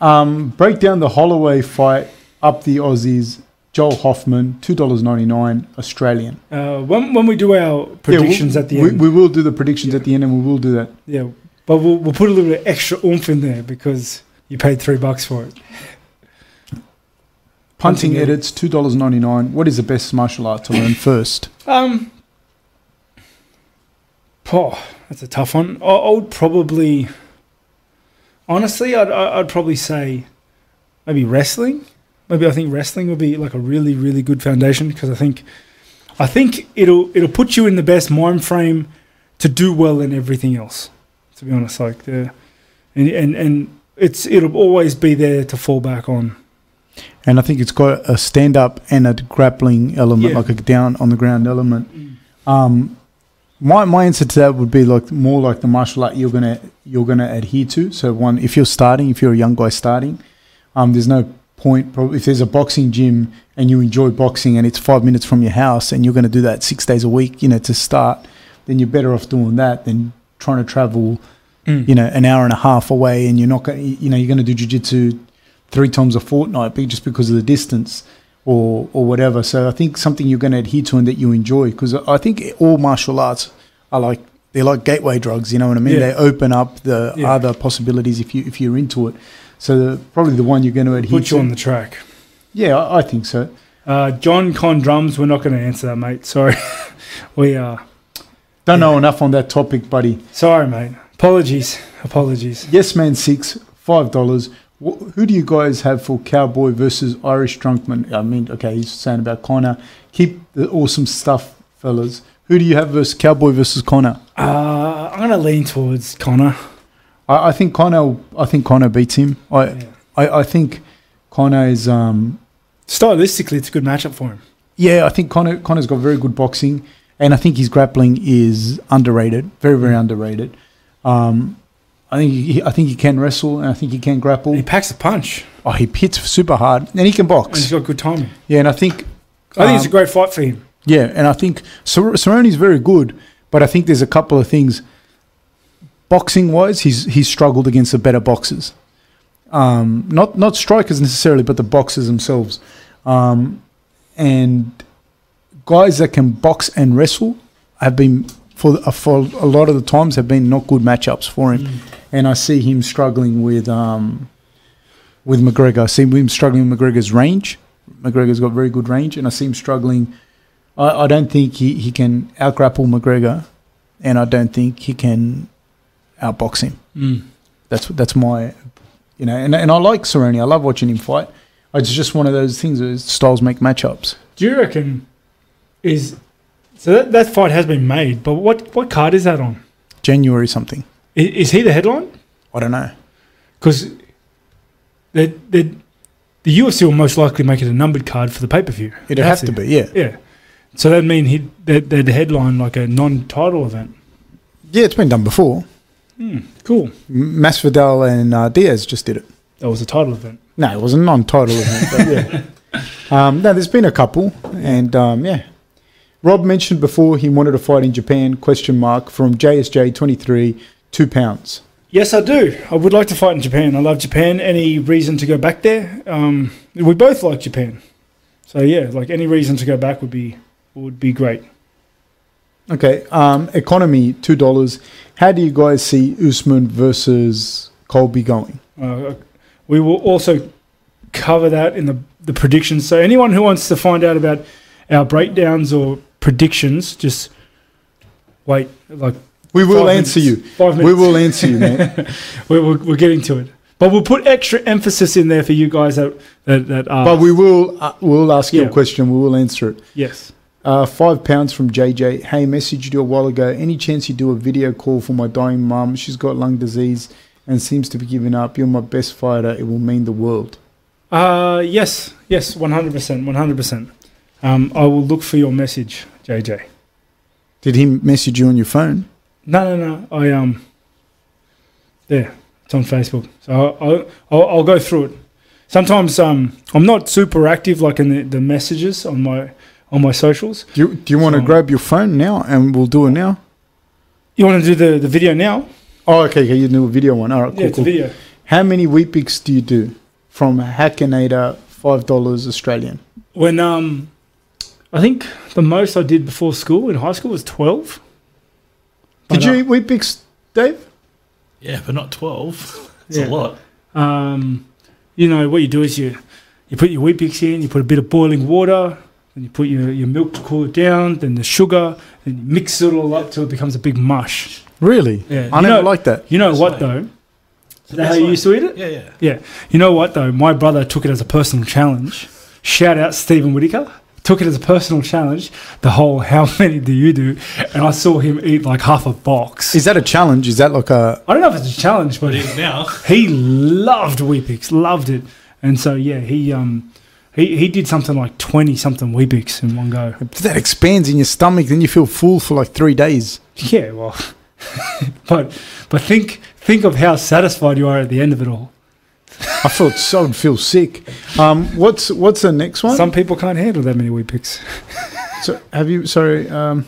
Um, break down the Holloway fight. Up the Aussies. Joel Hoffman, two dollars ninety nine Australian. Uh, when, when we do our predictions Yeah, we, at the we, end. We will do the predictions at the end, and we will do that. yeah. But we'll, we'll put a little bit of extra oomph in there because you paid three bucks for it. Punting Punting edits two dollars ninety nine. What is the best martial art to learn first? Um, oh, that's a tough one. I, I would probably, honestly, I'd, I'd probably say maybe wrestling. Maybe I think wrestling would be like a really, really good foundation because I think, I think it'll it'll put you in the best mind frame to do well in everything else. To be honest, like the, and and and it's it'll always be there to fall back on. And I think it's got a stand up and a grappling element, Yeah. like a down on the ground element. Um, my my answer to that would be like more like the martial art you're gonna you're gonna adhere to. So one, if you're starting, if you're a young guy starting, um, there's no point. Probably if there's a boxing gym and you enjoy boxing and it's five minutes from your house and you're gonna do that six days a week, you know, to start, then you're better off doing that than trying to travel Mm. you know, an hour and a half away, and you're not going, you know, you're going to do jujitsu three times a fortnight, but just because of the distance or or whatever. So I think something you're going to adhere to and that you enjoy, because I think all martial arts are like they're like gateway drugs. You know what I mean? Yeah. They open up the Yeah. other possibilities if you if you're into it. So the, probably the one you're going to adhere Put you to. on the track. yeah, I, I think so. Uh, John Con drums. We're not going to answer that, mate. Sorry. we uh Don't know enough on that topic, buddy. sorry, mate. Apologies. Apologies. Yes Man Six, five dollars. Who do you guys have for Cowboy versus Irish Drunkman? I mean, okay, he's saying about Conor. Keep the awesome stuff, fellas. Who do you have versus Cowboy versus Conor? Uh, I'm going to lean towards Conor. I, I think Conor. I think Conor beats him. I, Yeah. I, I think Conor is. Um, Stylistically, it's a good matchup for him. yeah, I think Conor. Conor's got very good boxing, and I think his grappling is underrated. Very, very underrated. Um, I think he, I think he can wrestle, and I think he can grapple. He packs a punch Oh, he hits super hard, and he can box. and he's got good timing. Yeah, and I think I think it's a um, great fight for him. Yeah, and I think Cer- Cerrone's very good, but I think there's a couple of things. Boxing wise, he's he's struggled against the better boxers. Um, not not strikers necessarily, but the boxers themselves. Um, and guys that can box and wrestle have been for for a lot of the times have been not good matchups for him. And I see him struggling with um, with McGregor. I see him struggling with McGregor's range. McGregor's got very good range, and I see him struggling. I, I don't think he, he can outgrapple McGregor, and I don't think he can outbox him. Mm. That's that's my, you know, and and I like Cerrone. I love watching him fight. It's just one of those things. Where styles make matchups. Do you reckon is so that, that fight has been made? But what what card is that on? January something. Is, is he the headline? I don't know. Because the the the UFC will most likely make it a numbered card for the pay per view. It'd have to be, yeah. Yeah. So that'd mean he that they'd headline like a non-title event. Yeah, it's been done before. Hmm, cool. Masvidal and uh, Diaz just did it. That was a title event. No, it was a non-title event, but yeah. Um, no, there's been a couple, and um, yeah. Rob mentioned before he wanted to fight in Japan. Question mark from JSJ twenty three, two pounds. Yes, I do. I would like to fight in Japan. I love Japan. Any reason to go back there? Um, we both like Japan. So yeah, like any reason to go back would be would be great. Okay, um, economy two dollars. How do you guys see Usman versus Colby going? Uh, we will also cover that in the, the predictions. So anyone who wants to find out about our breakdowns or predictions, just wait. Like We will answer minutes. you. Five minutes. We will answer you, man. We're, we're, we're getting to it, but we'll put extra emphasis in there for you guys that that, that are. but we will uh, we'll ask you Yeah. a question. We will answer it. yes. Uh, five pounds from JJ. Hey, messaged you a while ago. Any chance you do a video call for my dying mum? She's got lung disease and seems to be giving up. You're my best fighter. It will mean the world. Uh, yes, yes, 100%, 100%. Um, I will look for your message, JJ. Did he message you on your phone? No, no, no. I um, there. It's on Facebook, so I'll I'll, I'll go through it. Sometimes um, I'm not super active, like in the, the messages on my on my socials. Do you, do you want to So- grab your phone now and we'll do it now? You want to do the, the video now? Oh, okay, okay. You do a video one. All right, cool, yeah, it's cool. a video. How many Weet-Bix do you do from Hackinator? Five dollars Australian. When um, I think the most I did before school in high school was twelve. Did But, you uh, eat Weet-Bix, Dave? Yeah, but not 12. It's Yeah. a lot. Um, you know what you do is you you put your Weet-Bix in, you put a bit of boiling water, and you put your, your milk to cool it down, then the sugar, and you mix it all up till it becomes a big mush. Really? Yeah, I you never know, liked that. You know That's what right. though? Is the that how you used to eat it? Yeah, yeah. Yeah. You know what though? My brother took it as a personal challenge. Shout out Stephen Whittaker. Took it as a personal challenge. The whole how many do you do? And I saw him eat like half a box. Is that a challenge? Is that like a? I don't know if it's a challenge, but But it is now. he loved Weet-Bix, loved it, and so yeah, he um he, he did something like twenty something Weet-Bix in one go. That expands in your stomach, then you feel full for like three days. Yeah, well, but but think think of how satisfied you are at the end of it all. I felt so I'd feel sick. Um, what's what's the next one? Some people can't handle that many Weet-Bix. So have you? Sorry. Um,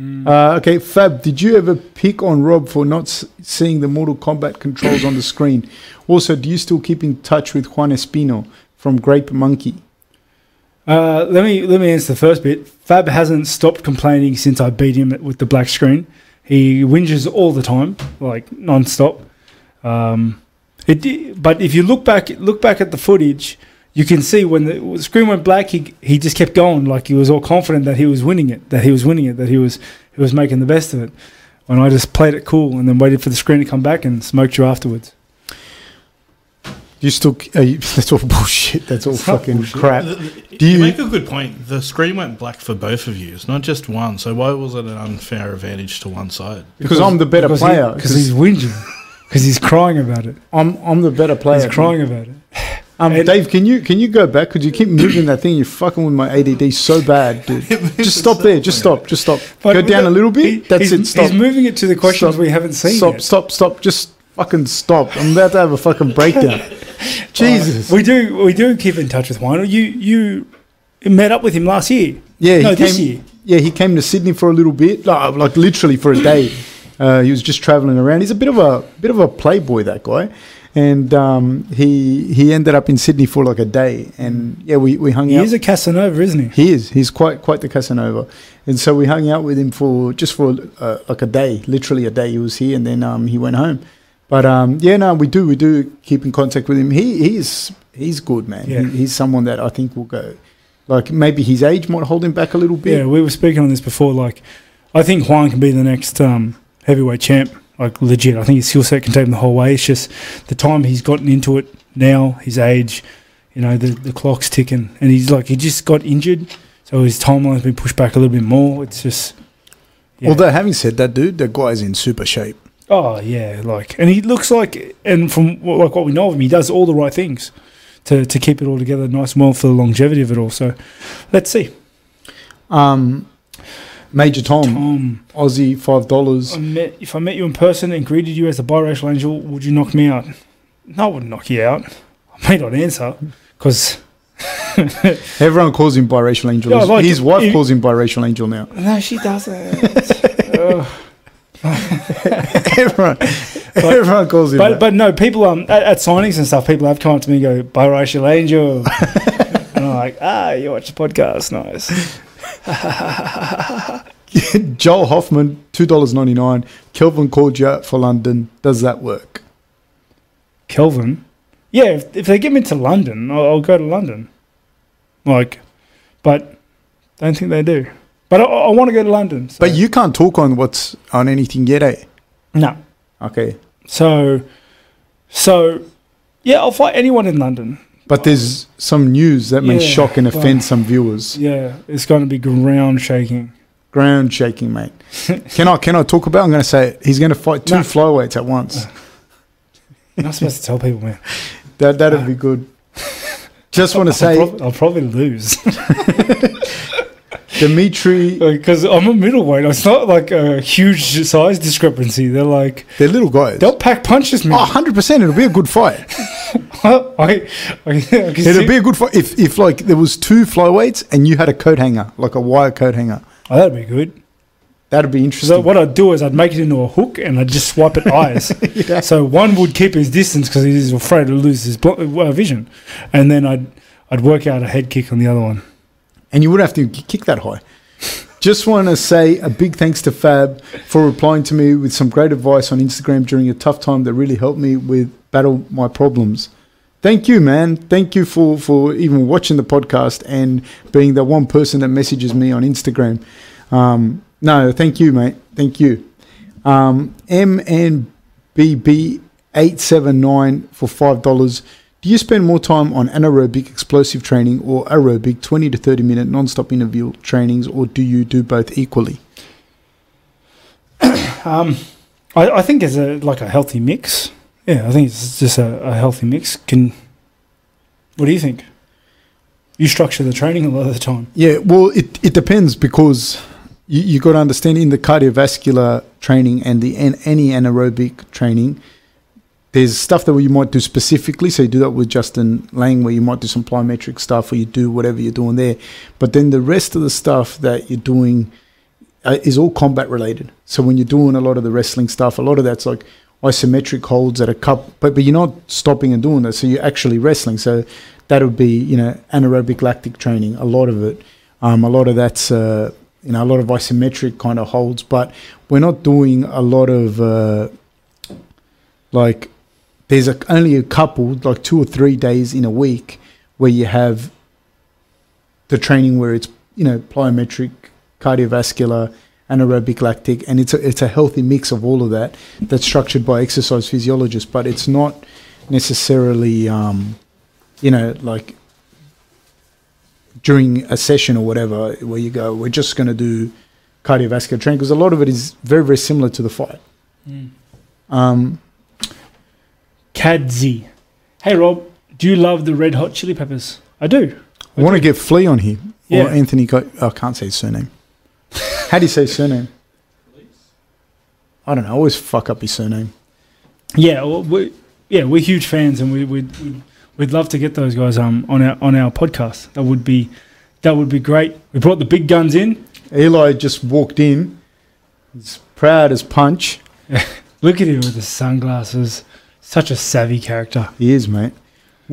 uh, okay, Fab. Did you ever pick on Rob for not s- seeing the Mortal Kombat controls on the screen? Also, do you still keep in touch with Juan Espino from Grape Monkey? Uh, let me let me answer the first bit. Fab hasn't stopped complaining since I beat him with the black screen. He whinges all the time, like non-stop. Um, it, but if you look back, look back at the footage, you can see when the screen went black, he he just kept going, like he was all confident that he was winning it, that he was winning it, that he was he was making the best of it. And I just played it cool and then waited for the screen to come back and smoked you afterwards. You still? Uh, you, that's all bullshit. That's all It's fucking crap. The- the- Do you, you- make a good point. The screen went black for both of you. It's not just one. So why was it an unfair advantage to one side? Because I'm the better because player. Because he's whinging. Because he's crying about it. I'm I'm the better player. He's crying about it. Um, And- Dave, can you can you go back? Because you keep moving that thing. You're fucking with my ADD so bad, dude. Just stop there. Just stop. Just stop. But go down a little bit. he- That's it. Stop. He's moving it to the questions Stop. we haven't seen Stop. yet. Stop. Stop. Just fucking stop. I'm about to have a fucking breakdown. Jesus. We do we do keep in touch with Juan. You you met up with him last year. Yeah, no, he this came. year. Yeah, he came to Sydney for a little bit, like, like literally for a day. Uh, he was just traveling around. He's a bit of a bit of a playboy, that guy, and um, he he ended up in Sydney for like a day. And yeah, we, we hung He out. is a Casanova, isn't he? He is. He's quite quite the Casanova, and so we hung out with him for just for uh, like a day, literally a day. He was here, and then um, he went home. But um, yeah, no, we do we do keep in contact with him. He he's he's good, man. Yeah. He, he's someone that I think will go. Like maybe his age might hold him back a little bit. Yeah, we were speaking on this before. Like, I think Juan can be the next um, heavyweight champ. Like legit, I think his skill set can take him the whole way. It's just the time he's gotten into it now, his age, you know, the the clock's ticking, and he's like he just got injured, so his timeline's been pushed back a little bit more. It's just. yeah. Although having said that, dude, the guy's in super shape. Oh yeah, like, and he looks like, and from what, like what we know of him, he does all the right things to to keep it all together nice and well for the longevity of it all. So, let's see. Um, Major Tom, Tom, Aussie, five dollars. If I met you in person and greeted you as a biracial angel, would you knock me out? No, I wouldn't knock you out. I may not answer because Everyone calls him biracial angel. Yeah, His- like, His wife if- calls him biracial angel now. no, she doesn't. Ugh. everyone, everyone calls him. but that. but no, people um at, at signings and stuff, people have come up to me and go biracial angel, and I'm like, ah, you watch the podcast, nice. Joel Hoffman, two dollars ninety nine. Kelvin called you out for London. Does that work? Kelvin. Yeah, if, if they get me to London, I'll, I'll go to London. Like, but don't think they do. But I, I want to go to London. So. But you can't talk on what's on anything yet, eh? no. Okay. So, so yeah, I'll fight anyone in London. But there's some news that may Yeah, shock and well- offend some viewers. Yeah, it's going to be ground shaking. Ground shaking, mate. can I can I talk about? I'm going to say it. he's going to fight two No. flyweights at once. You're not supposed to tell people, man. That that'd be good. Just want to say, I'll, prob- I'll probably lose Dimitri, because I'm a middleweight. It's not like a huge size discrepancy. They're like they're little guys. they'll pack punches, Oh, man. 100 percent. It'll be a good fight. I, I, I It'll be a good fight if if like there was two flyweights and you had a coat hanger, like a wire coat hanger. oh, that'd be good. That'd be So interesting. what I'd do is I'd make it into a hook and I'd just swipe at eyes. Yeah. So one would keep his distance because he's afraid to lose his uh, vision, and then I'd I'd work out a head kick on the other one. And you would have to kick that high. Just want to say a big thanks to Fab for replying to me with some great advice on Instagram during a tough time that really helped me with battle my problems. Thank you, man. Thank you for, for even watching the podcast and being the one person that messages me on Instagram. Um, no, thank you, mate. Thank you. Um, MNBB879 for $5. Do you spend more time on anaerobic explosive training or aerobic 20 to 30 minute non-stop interval trainings or do you do both equally? Um, I, I think it's a like a healthy mix. Yeah, I think it's just a, a healthy mix. Can what do you think? You structure the training a lot of the time. Yeah, well, it, it depends because you, you got to understand in the cardiovascular training and the an, any anaerobic training, there's stuff that you might do specifically. So you do that with Justin Lang, where you might do some plyometric stuff, or you do whatever you're doing there. But then the rest of the stuff that you're doing uh, is all combat related. So when you're doing a lot of the wrestling stuff, a lot of that's like isometric holds at a cup, but but you're not stopping and doing that. So you're actually wrestling. So that would be you know anaerobic lactic training. A lot of it, um, a lot of that's uh, you know a lot of isometric kind of holds, but we're not doing a lot of uh, like there's a, only a couple like two or three days in a week where you have the training where it's you know plyometric, cardiovascular, anaerobic lactic, and it's a, it's a healthy mix of all of that that's structured by exercise physiologists, but it's not necessarily um, you know like during a session or whatever where you go we're just going to do cardiovascular training because a lot of it is very very similar to the fight. Um, Cadzi. Hey Rob, do you love the red hot chili peppers? I do. I want to get Flea on here Yeah. or Anthony. Co- I can't say his surname. How do you say his surname? I don't know. I always fuck up his surname. Yeah, well, we yeah we're huge fans, and we we'd, we'd we'd love to get those guys um on our on our podcast. That would be that would be great. We brought the big guns in. Eli just walked in. He's proud as punch. Look at him with the sunglasses. Such a savvy character. He is, mate.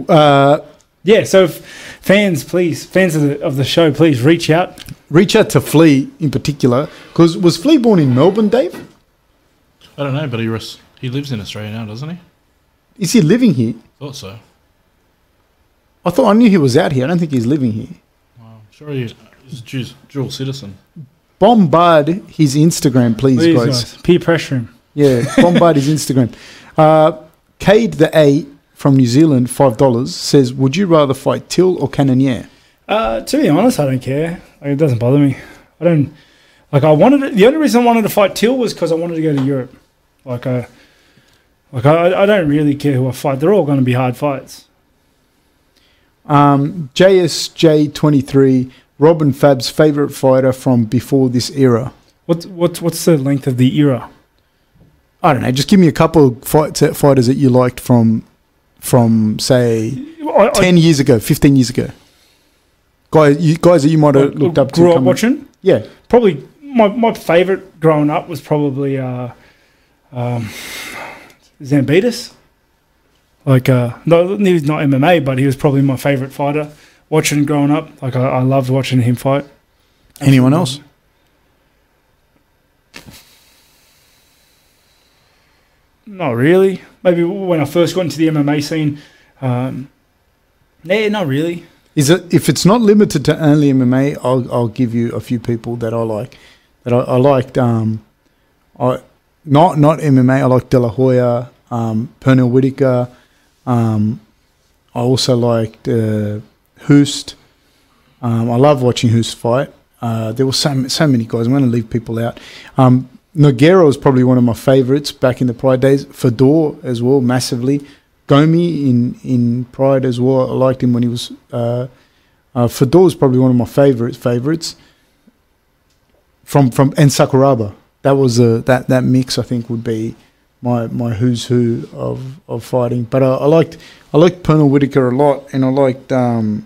Uh, Yeah. So if fans, please, fans of the of the show, please reach out. reach out to Flea in particular because was Flea born in Melbourne, Dave? I don't know, but he res- he lives in Australia now, doesn't he? Is he living here? Thought so. I thought I knew he was out here. I don't think he's living here. Wow. Sure, he is He's a dual, dual citizen. Bombard his Instagram, please, Please, guys. guys, peer pressure him. Yeah, bombard his Instagram. Uh, Cade the A from New Zealand, five dollars, says, "Would you rather fight Till or Cannonier?" Uh, to be honest, I don't care. Like, it doesn't bother me. I don't like. I wanted it, the only reason I wanted to fight Till was because I wanted to go to Europe. Like I, like I, I don't really care who I fight. They're all going to be hard fights. Um, JSJ twenty three, Robin Fab's favorite fighter from before this era. What's what's what's the length of the era? I don't know. Just give me a couple of fight, fighters that you liked from, from say I, I- ten years ago, fifteen years ago. Guys, you guys that you might have looked up to. grew up watching. Yeah, Probably my my favorite growing up was probably uh, um, Zambidis. Like uh, no, he was not MMA, but he was probably my favorite fighter. Watching growing up, like I, I loved watching him fight. Anyone else? Not really. Maybe when I first got into the MMA scene. Um, yeah, not really. Is it if it's not limited to only MMA? I'll I'll give you a few people that I like. That I, I liked. Um, I not not MMA. I like De La Hoya, um, Pernell Whitaker. Um, I also liked uh, Hoost. Um, I love watching Hoost fight. Uh, there were so so many guys. I'm going to leave people out. Um, Nogueira was probably one of my favourites back in the Pride days. Fedor as well, massively. Gomi in in Pride as well. I liked him when he was. Uh, uh, Fedor was probably one of my favourite Favourites from from and Sakuraba. That was a that that mix. I think would be my my who's who of of fighting. But I, I liked I liked Pernell Whitaker a lot, and I liked um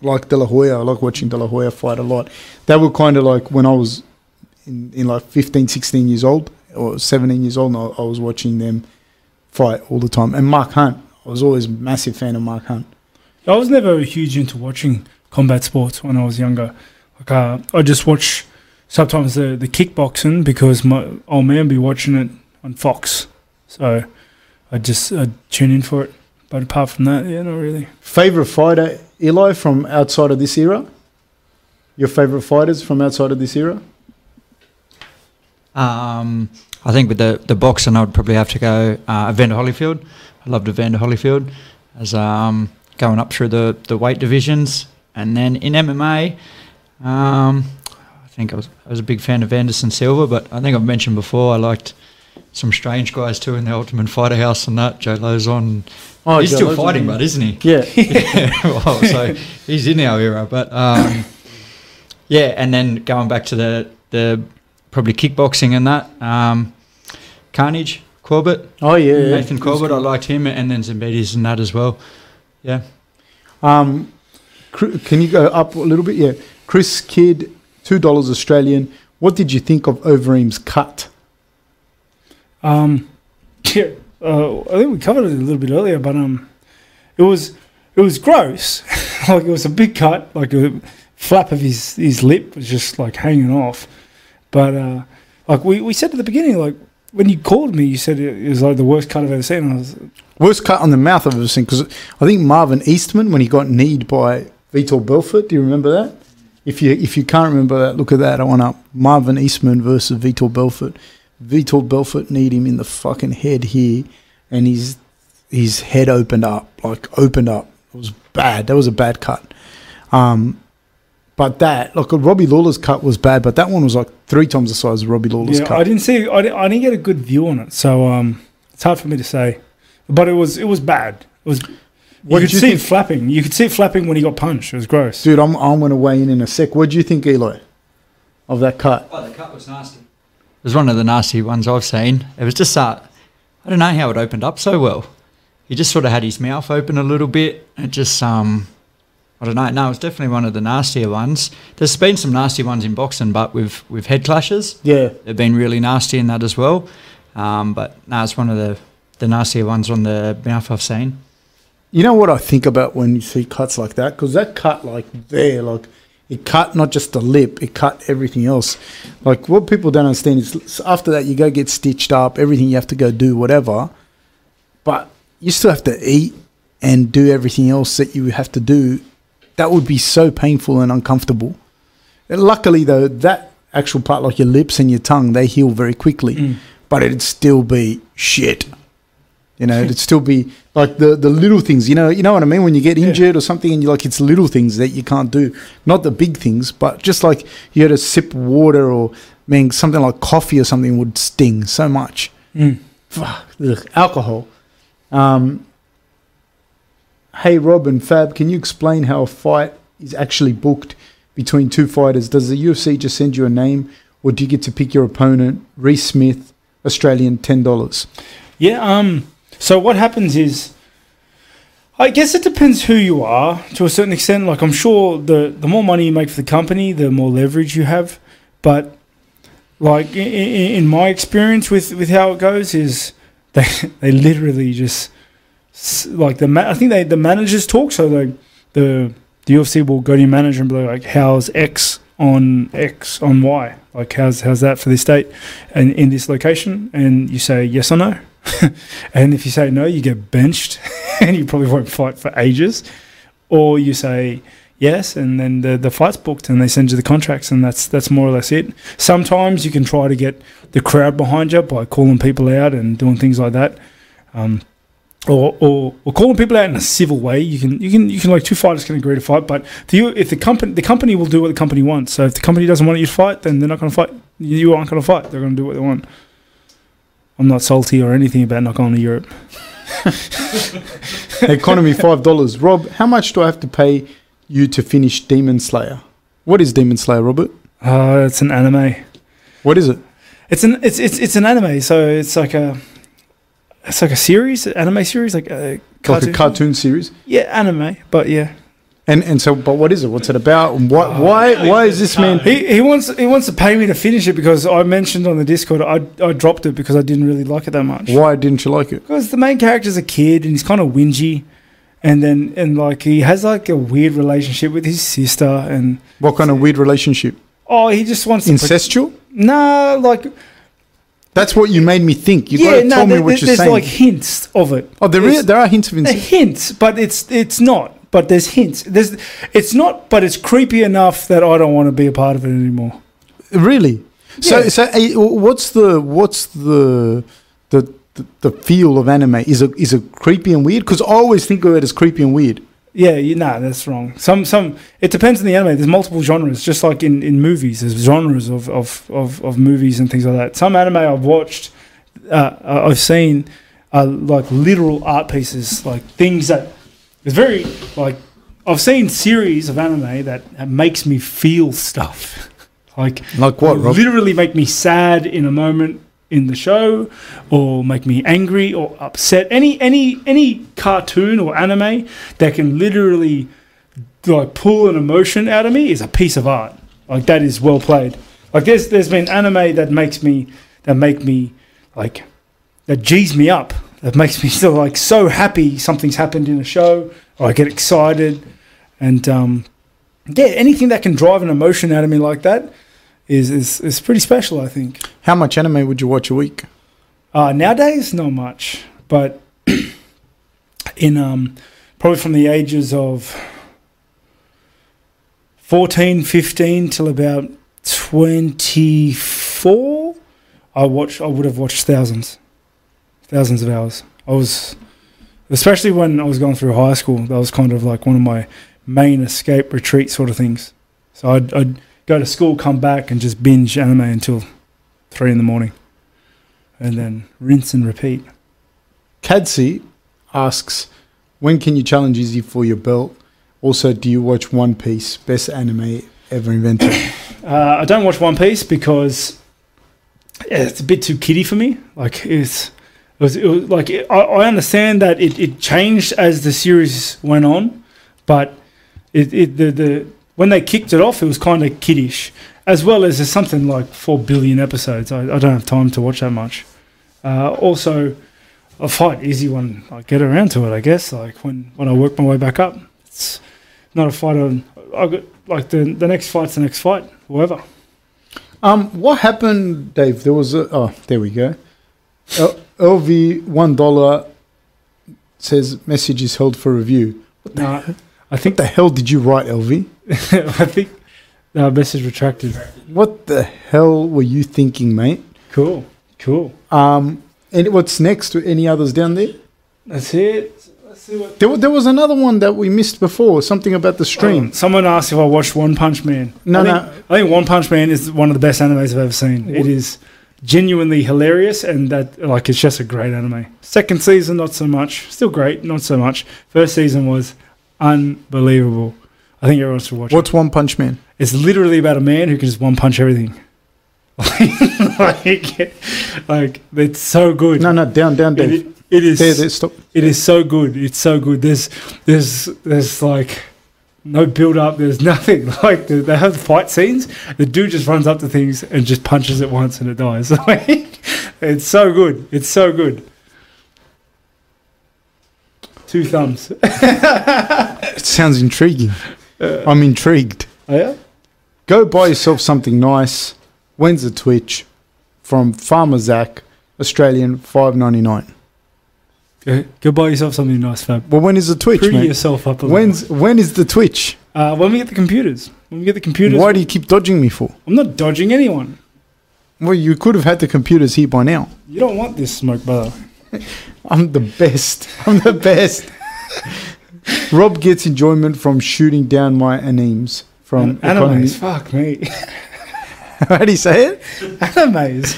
like De La Hoya. I like watching De La Hoya fight a lot. That were kind of like when I was in, in like 15, 16 years old or 17 years old, and I, I was watching them fight all the time. And Mark Hunt, I was always a massive fan of Mark Hunt. I was never a huge into watching combat sports when I was younger. Like uh, I just watch sometimes the the kickboxing because my old man be watching it on Fox, so I just uh, tune in for it. But apart from that, yeah, not really. Favorite fighter, Eli, from outside of this era? Your favorite fighters from outside of this era? Um, I think with the the boxing, I would probably have to go uh, Evander Holyfield. I loved Evander Holyfield as um, going up through the, the weight divisions, and then in MMA, um, I think I was I was a big fan of Anderson Silva, but I think I've mentioned before I liked some strange guys too in the Ultimate Fighter House and that. Joe Lauzon. Oh, he's Joe still Lauzon, fighting, but isn't he? Yeah. yeah, well, so he's in our era. But um, yeah, and then going back to the the probably kickboxing and that um, Carnage Corbett, Oh yeah. Nathan Corbett, I liked him, and then Zambidis and that as well. Yeah, Um, can you go up a little bit? Yeah. Chris Kidd, two dollars Australian. What did you think of Overeem's cut? Um, yeah, uh, I think we covered it a little bit earlier, but um, it was it was gross. like it was a big cut, like a flap of his his lip was just like hanging off. But uh, like we, we said at the beginning, like when you called me, you said it was like the worst cut I've ever seen. I was Worst cut on the mouth I've ever seen because I think Marvin Eastman when he got kneed by Vitor Belfort. Do you remember that? If you if you can't remember that, look at that. I want up Marvin Eastman versus Vitor Belfort. Vitor Belfort kneed him in the fucking head here, and his his head opened up like opened up. It was bad. That was a bad cut. Um, but that like Robbie Lawler's cut was bad, but that one was like three times the size of Robbie Lawler's yeah, cut. I didn't see, I didn't, I didn't get a good view on it, so um, it's hard for me to say. But it was it was bad. It was. What you did could you see think? it flapping. You could see it flapping when he got punched. It was gross. Dude, I'm I'm gonna weigh in in a sec. What do you think, Eli, of that cut? oh, the cut was nasty. It was one of the nasty ones I've seen. It was just uh, I don't know how it opened up so well. He just sort of had his mouth open a little bit. It just um, I don't know. No, it was definitely one of the nastier ones. There's been some nasty ones in boxing, but with with head clashes. Yeah, They've been really nasty in that as well. Um, but no, it's one of the, the nastier ones on the mouth I've seen. You know what I think about when you see cuts like that? Because that cut, like there, like it cut not just the lip, it cut everything else. Like what people don't understand is after that you go get stitched up, everything you have to go do, whatever. But you still have to eat and do everything else that you have to do. That would be so painful and uncomfortable. And luckily, though, that actual part, like your lips and your tongue, they heal very quickly. Mm. But it'd still be shit. You know, it'd still be like the, the little things. You know, you know what I mean. When you get Yeah. injured or something, and you're like it's little things that you can't do, not the big things, but just like you had to sip water or man, something like coffee or something would sting so much. Mm. Fuck, ugh, alcohol. Um, hey, Rob and Fab, can you explain how a fight is actually booked between two fighters? Does the UFC just send you a name, or do you get to pick your opponent? Reese Smith, Australian, ten dollars. Yeah. Um. So what happens is, I guess it depends who you are to a certain extent. Like I'm sure the the more money you make for the company, the more leverage you have. But like in, in my experience with with how it goes is they they literally just like the ma- I think they the managers talk. So like the the UFC will go to your manager and be like, "How's X on X on Y? Like how's how's that for this date and in this location?" And you say yes or no. and if you say no, you get benched and you probably won't fight for ages. Or you say yes, and then the, the fight's booked and they send you the contracts, and that's that's more or less it. Sometimes you can try to get the crowd behind you by calling people out and doing things like that. Um, or, or or calling people out in a civil way. You can you can you can like two fighters can agree to fight, but if if the company the company will do what the company wants. So if the company doesn't want you to fight, then they're not going to fight. You aren't going to fight. They're going to do what they want. I'm not salty or anything about not going to Europe. Economy five dollars. Rob, how much do I have to pay you to finish Demon Slayer? What is Demon Slayer, Robert? Uh, it's an anime. What is it? It's an it's it's it's an anime. So it's like a it's like a series, anime series, like a Like a cartoon series. Yeah, anime. But yeah, And and so, but what is it? What's it about? And What? why? Why is this man? he he wants he wants to pay me to finish it because I mentioned on the Discord I I dropped it because I didn't really like it that much. Why didn't you like it? Because the main character's a kid and he's kind of whingy, and then and like he has like a weird relationship with his sister, and What kind of weird relationship? oh, he just wants to. Incestual? nah, like That's what you made me think. You yeah, gotta no, tell me there- what you're there's saying. like hints of it. oh, there there's- there are hints of A incest. hint, but it's it's not. But there's hints. There's it's not, but it's creepy enough that I don't want to be a part of it anymore. Really? So, Yeah. so eh, what's the what's the the the, the feel of anime? Is it is it creepy and weird? Because I always think of it as creepy and weird. Yeah, you, nah, that's wrong. Some some it depends on the anime. There's multiple genres, just like in, in movies. There's genres of, of, of, of movies and things like that. Some anime I've watched, uh, I've seen, are like literal art pieces, like things that it's very like I've seen series of anime that makes me feel stuff, like Like what, Rob? literally make me sad in a moment in the show or make me angry or upset. Any any any cartoon or anime that can literally like pull an emotion out of me is a piece of art. Like that is well played. Like there's there's been anime that makes me that make me like that g's me up that makes me still like so happy something's happened in a show or i get excited. And um yeah anything that can drive an emotion out of me like that is is, is pretty special i think How much anime would you watch a week? uh, nowadays, not much, but in um, probably from the ages of 14, 15 till about 24, I watch. I would have watched thousands, thousands of hours. I was, especially when I was going through high school. That was kind of like one of my main escape retreat sort of things. So I'd, I'd go to school, come back, and just binge anime until three in the morning and then rinse and repeat. Kadsi asks, when can you challenge Izzy for your belt? Also, do you watch One Piece, best anime ever invented? Uh, I don't watch One Piece because yeah, it's a bit too kiddie for me. Like it's, it was, it was like I, I understand that it, it changed as the series went on, but it, it the, the when they kicked it off, it was kind of kiddish. As well as there's something like four billion episodes. I, I don't have time to watch that much. Uh, also, a fight Izzy when I get around to it. I guess like when when I work my way back up. It's not a fight on. I got like the the next fight's the next fight. Whoever. um, what happened, Dave? There was a. Oh, there we go. LV one dollar says message is held for review. No, I What think the hell did you write, LV? I think the message retracted. What the hell were you thinking, mate? Cool, cool. Um, and what's next? Any others down there? That's it. Let's see what. There, there was another one that we missed before. Something about the stream. Oh, someone asked if I watched One Punch Man. No, I no. think, I think One Punch Man is one of the best animes I've ever seen. It is genuinely hilarious, and that like it's just a great anime. Second season, not so much. Still great, not so much. First season was unbelievable. I think everyone should watch it. What's One Punch Man? It's literally about a man who can just one punch everything. like, like it's so good. No, no, down, down, Dave. It, it is. there, there, stop. It is so good. It's so good. There's, there's, there's like no build up. There's nothing. Like the, they have fight scenes. The dude just runs up to things and just punches it once and it dies. Like, it's so good. It's so good. Two thumbs. It sounds intriguing. I'm intrigued. Oh, yeah. Go buy yourself something nice. When's the Twitch? From Farmer Zach, Australian, five ninety nine. Go, go buy yourself something nice, Fab. Well, when is the Twitch, Pretty mate? yourself up a little. When's when is the Twitch? Uh, when we get the computers. When we get the computers. Why do you keep dodging me for? I'm not dodging anyone. Well, you could have had the computers here by now. You don't want this smoke, brother. I'm the best. I'm the best. Rob gets enjoyment from shooting down my animes from economy. Animes, fuck me. How do you say it? Animes.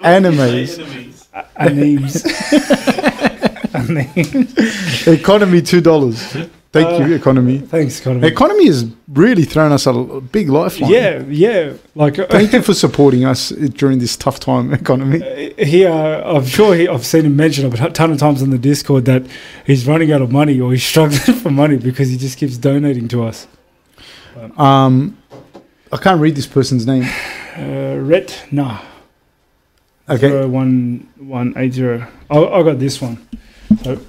Animes. Enemies. Animes. Animes. Economy two dollars. Thank Uh, you, economy. Thanks, economy. Economy has really thrown us a big lifeline. Yeah, yeah. Like uh, Thank you for supporting us during this tough time, economy. he, uh, I'm sure he, I've seen him mention it a ton of times on the Discord that he's running out of money or he's struggling for money because he just keeps donating to us. Um, I can't read this person's name. Uh, Ret, nah. Okay. Zero one one eight zero. I, I got this one. So,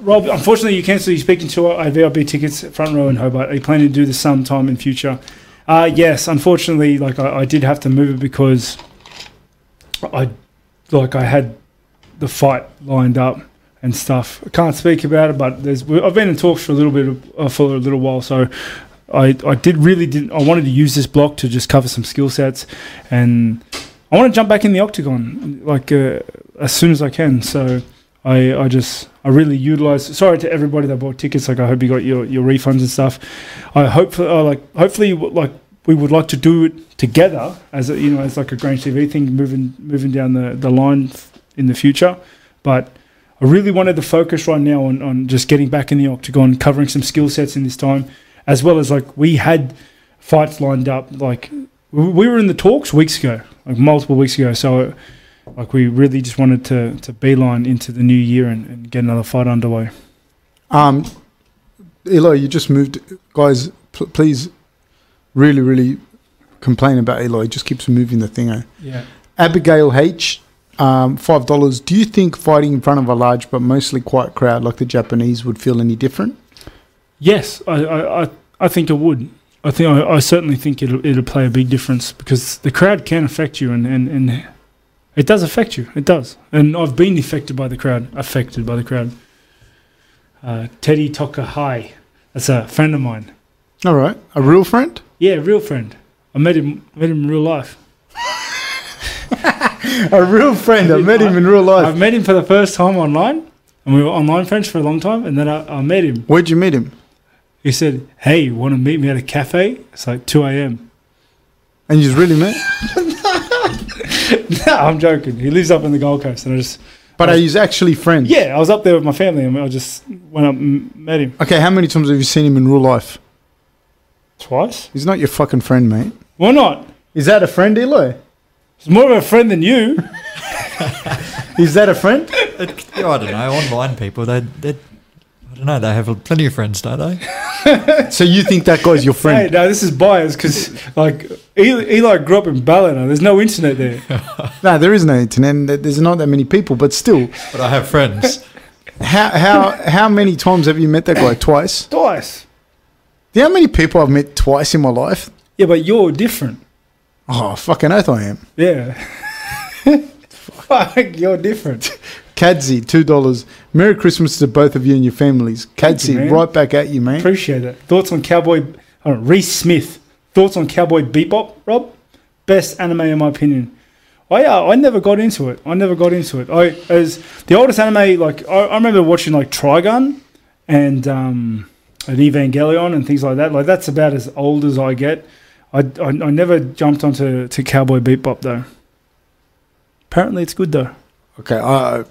Rob, unfortunately, you cancelled your speaking tour. Have VIP tickets, front row in Hobart. Are you planning to do this sometime in future? Uh, yes, unfortunately, like I, I did have to move it because I, like I had the fight lined up and stuff. I can't speak about it, but there's I've been in talks for a little bit uh, for a little while, so. I, I did really did I wanted to use this block to just cover some skill sets and I want to jump back in the octagon like uh, as soon as I can. So I I just I really utilize. Sorry to everybody that bought tickets. Like I hope you got your, your refunds and stuff. I hope uh, like hopefully like we would like to do it together as a, you know as like a Grange TV thing moving moving down the the line in the future. But I really wanted to focus right now on, on just getting back in the octagon, covering some skill sets in this time, as well as like we had fights lined up. Like we were in the talks weeks ago, like multiple weeks ago. So like we really just wanted to to beeline into the new year and, and get another fight underway. Um, Eli, you just moved. Guys, pl- please really, really complain about Eli. He just keeps moving the thing. eh? Yeah. Abigail H, um, $5. Do you think fighting in front of a large but mostly quiet crowd like the Japanese would feel any different? Yes, I, I, I, I think it would. I think I, I certainly think it'll it'll play a big difference because the crowd can affect you and, and, and it does affect you. It does. And I've been affected by the crowd, affected by the crowd. Uh, Teddy Tokahai. That's a friend of mine. All right. A real friend? Yeah, a real friend. I met him met him in real life. A real friend. I met him in real life. I've met him for the first time online, and we were online friends for a long time. And then I, I met him. Where'd you meet him? He said, "Hey, you want to meet me at a cafe?" It's like two a.m. And you just really met? no, I'm joking. He lives up in the Gold Coast, and I just But are you actually friends? yeah, I was up there with my family, and I just went up and met him Okay, how many times have you seen him in real life? twice. He's not your fucking friend, mate. Why not? Is that a friend, Eli? He's more of a friend than you. Is that a friend? It, I don't know. Online people, they, they, I don't know. They have plenty of friends, don't they? so you think that guy's your Hey, friend? no, this is biased because like Eli, Eli grew up in Ballina. There's no internet there. No, there is no internet. and There's not that many people, but still, But I have friends. how how how many times have you met that guy? Twice. Twice. Do you know how many people I've met twice in my life? Yeah, but you're different. Oh, fucking oath I am. Yeah. Fuck, you're different. Kadzi, two dollars. Merry Christmas to both of you and your families. Thank you, right back at you, mate. Appreciate it. Thoughts on Cowboy? Uh, oh, Reese Smith. Thoughts on Cowboy Bebop, Rob? Best anime in my opinion. I uh, I never got into it. I never got into it. I as the oldest anime like I, I remember watching like Trigun and um and Evangelion and things like that. Like that's about as old as I get. I, I, I never jumped onto to Cowboy Bebop though. Apparently it's good though. Okay, I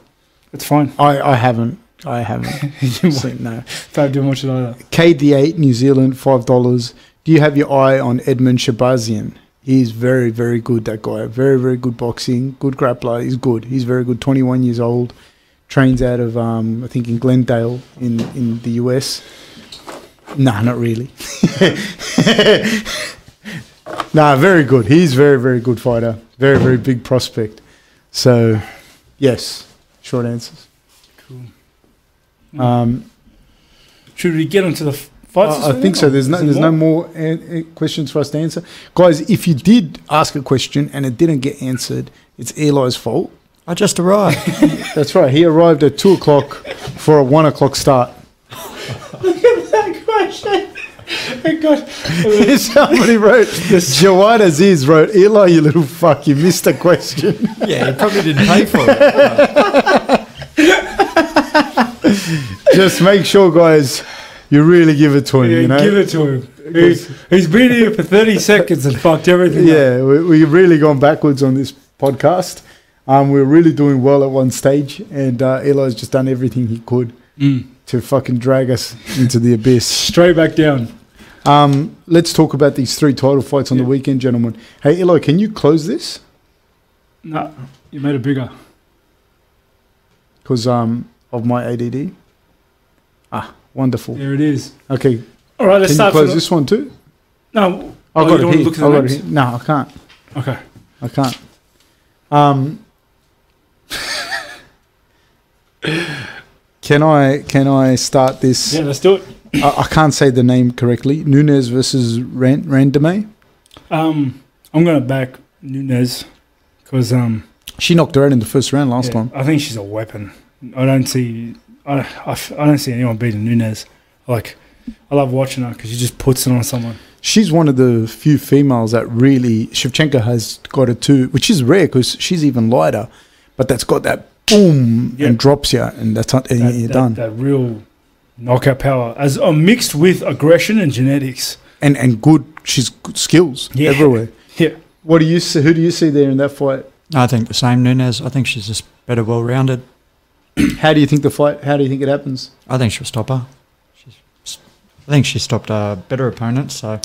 It's fine. I, I haven't. I haven't. seen, no. don't do much of either. KD8 New Zealand, five dollars. Do you have your eye on Edmen Shahbazyan? He's very, very good. That guy, very, very good boxing, good grappler. He's good. He's very good. Twenty one years old, trains out of um, I think in Glendale in in the US. Nah, not really. nah, very good. He's very, very good fighter. Very, very big prospect. So, yes, short answers. Cool. Um, Should we get onto the f- fights? I, I think so. There's no, there's no more an- uh, questions for us to answer, guys. If you did ask a question and it didn't get answered, it's Eli's fault. I just arrived. That's right. He arrived at two o'clock for a one o'clock start. Look at that question. Oh God. Somebody wrote, Jawad Aziz wrote, Eli, you little fuck, you missed a question. yeah, he probably didn't pay for it. just make sure, guys, you really give it to him. Yeah, you know, Give it to him. He's, he's been here for 30 seconds and fucked everything up. yeah, we, we've really gone backwards on this podcast. Um, we're really doing well at one stage, and uh, Eli's just done everything he could Mm. to fucking drag us into the abyss. Straight back down. Um, let's talk about these three title fights on the weekend, gentlemen. Hey, Eli, can you close this? No, you made it bigger. Because um, of my ADD. Ah, wonderful. There it is. Okay, All right, let's can you start. close from this one too? no, I've Oh, you got don't it here. look at the I've got it names? here. No, I can't. okay. I can't. Um, can I can I start this? Yeah, let's do it. I, I can't say the name correctly. Nunes versus Ran- Randame. Um, I'm going to back Nunes because um, She knocked her out in the first round last yeah, time. I think she's a weapon. I don't see. I, I, f- I don't see anyone beating Nunes. Like, I love watching her because she just puts it on someone. She's one of the few females that really Shevchenko has got it too, which is rare because she's even lighter, but that's got that boom Yeah. and drops you, and that's and That, you're that, done. that real knockout power, as uh, mixed with aggression and genetics. and and good. She's good skills Yeah. everywhere. Yeah. What do you see? Who do you see there in that fight? I think the same Nunes. I think she's just better well rounded. How do you think the fight? How do you think it happens? I think she'll stop her. She's, I think she stopped a better opponent. So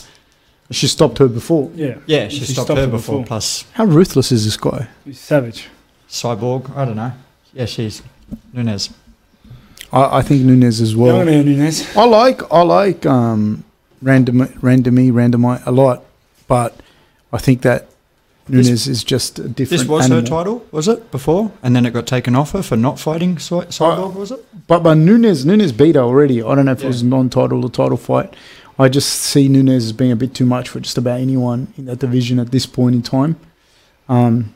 She stopped her before. Yeah. yeah, she, She stopped, stopped her her before. before. Plus How ruthless is this guy? He's savage. Cyborg. I don't know. Yeah, she's Nunes. I, I think Nunes as Well, well. Nunes. I like I like um, random randomy randomite a lot, but I think that This- Nunes is just a different. This was animal. her title, was it before? And then it got taken off her for not fighting Cy- Cyborg, was it? But but Nunes Nunes beat her already. I don't know if it was a non-title or title fight. I just see Nunes as being a bit too much for just about anyone in that division at this point in time. Um,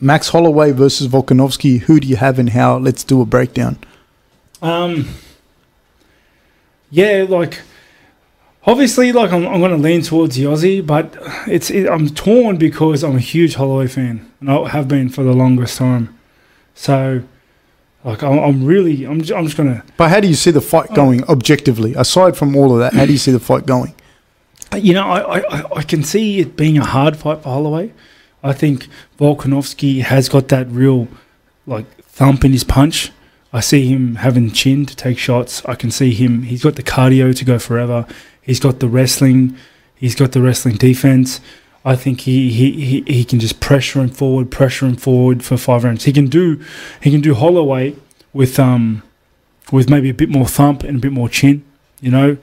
Max Holloway versus Volkanovski. Who do you have and how? Let's do a breakdown. Um, yeah, like obviously, like I'm, I'm going to lean towards the Aussie, but it's it, I'm torn because I'm a huge Holloway fan, and I have been for the longest time. So, like, I'm, I'm really, I'm, ju- I'm just going to. But how do you see the fight going objectively? Aside from all of that, how do you see the fight going? You know, I, I, I can see it being a hard fight for Holloway. I think Volkanovski has got that real, like, thump in his punch. I see him having chin to take shots. I can see him. He's got the cardio to go forever. He's got the wrestling. He's got the wrestling defense. I think he, he, he, he can just pressure him forward, pressure him forward for five rounds. He can do he can do Holloway with um with maybe a bit more thump and a bit more chin. You know,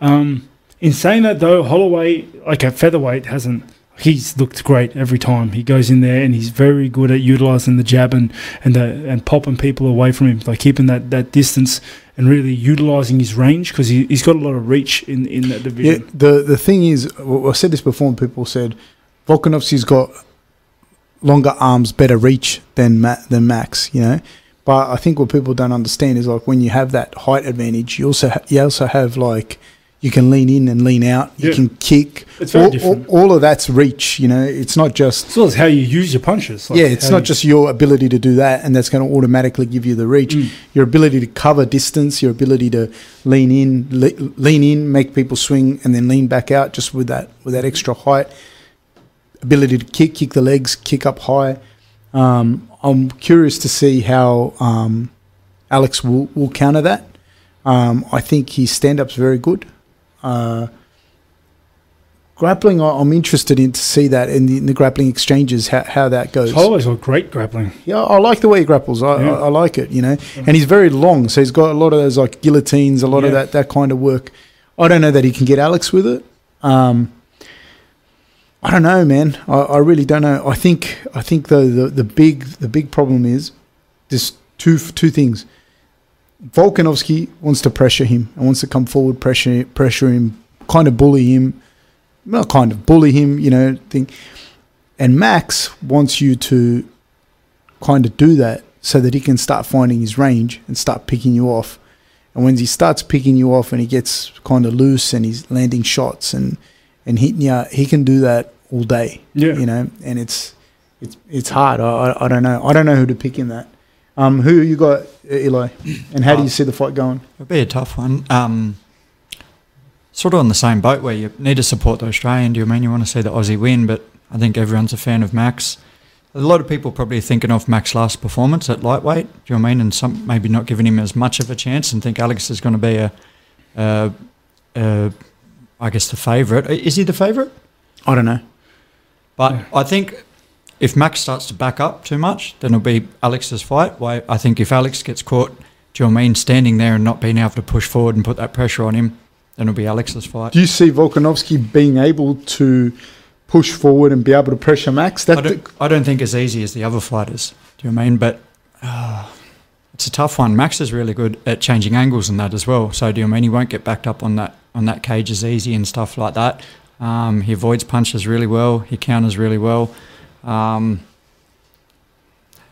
um, in saying that though, Holloway like at featherweight hasn't. He's looked great every time he goes in there, and he's very good at utilizing the jab and and the and popping people away from him, like keeping that, that distance and really utilizing his range because he, he's got a lot of reach in, in that division. Yeah, the the thing is, I said this before, and people said Volkanovski's got longer arms, better reach than Ma- than Max. You know, but I think what people don't understand is like when you have that height advantage, you also ha- you also have like you can lean in and lean out. You Yeah. can kick. It's very all, different. All, all of that's reach. You know, it's not just as well as how you use your punches. like yeah, it's not you- just your ability to do that, and that's going to automatically give you the reach. Mm. Your ability to cover distance, your ability to lean in, le- lean in, make people swing, and then lean back out, just with that with that extra height. Ability to kick, kick the legs, kick up high. Um, I'm curious to see how um, Alex will, will counter that. Um, I think his stand up's very good. Uh, grappling, I'm interested in to see that in the, in the grappling exchanges, how, how that goes. Holloway's got great grappling. Yeah, I like the way he grapples. I, Yeah. I, I like it, you know. And he's very long, so he's got a lot of those like guillotines, a lot of that that kind of work. I don't know that he can get Alex with it. Um, I don't know, man. I, I really don't know. I think I think though the the big the big problem is just two two things. Volkanovski wants to pressure him and wants to come forward, pressure pressure him, kind of bully him, not kind of bully him, you know. Thing. And Max wants you to kind of do that so that he can start finding his range and start picking you off. And when he starts picking you off and he gets kind of loose and he's landing shots and, and hitting you, he can do that all day, Yeah. you know. And it's it's it's hard. I, I, I don't know. I don't know who to pick in that. Um, who you got? Eli? And how do Uh, you see the fight going? It'll be a tough one. Um, sort of on the same boat where you need to support the Australian. Do you mean you want to see the Aussie win? But I think everyone's a fan of Max. A lot of people probably thinking of Max's last performance at lightweight. Do you know I mean? And some maybe not giving him as much of a chance and think Alex is going to be a, a, a I guess the favourite. Is he the favourite? I don't know. But Yeah. I think if Max starts to back up too much, then it'll be Alex's fight. Why I think if Alex gets caught, do you know I mean, standing there and not being able to push forward and put that pressure on him, then it'll be Alex's fight. Do you see Volkanovski being able to push forward and be able to pressure Max? I That don't, I don't think as easy as the other fighters. Do you know I mean? But uh, it's a tough one. Max is really good at changing angles and that as well. So do you know I mean he won't get backed up on that on that cage as easy and stuff like that. Um, he avoids punches really well. He counters really well. Um,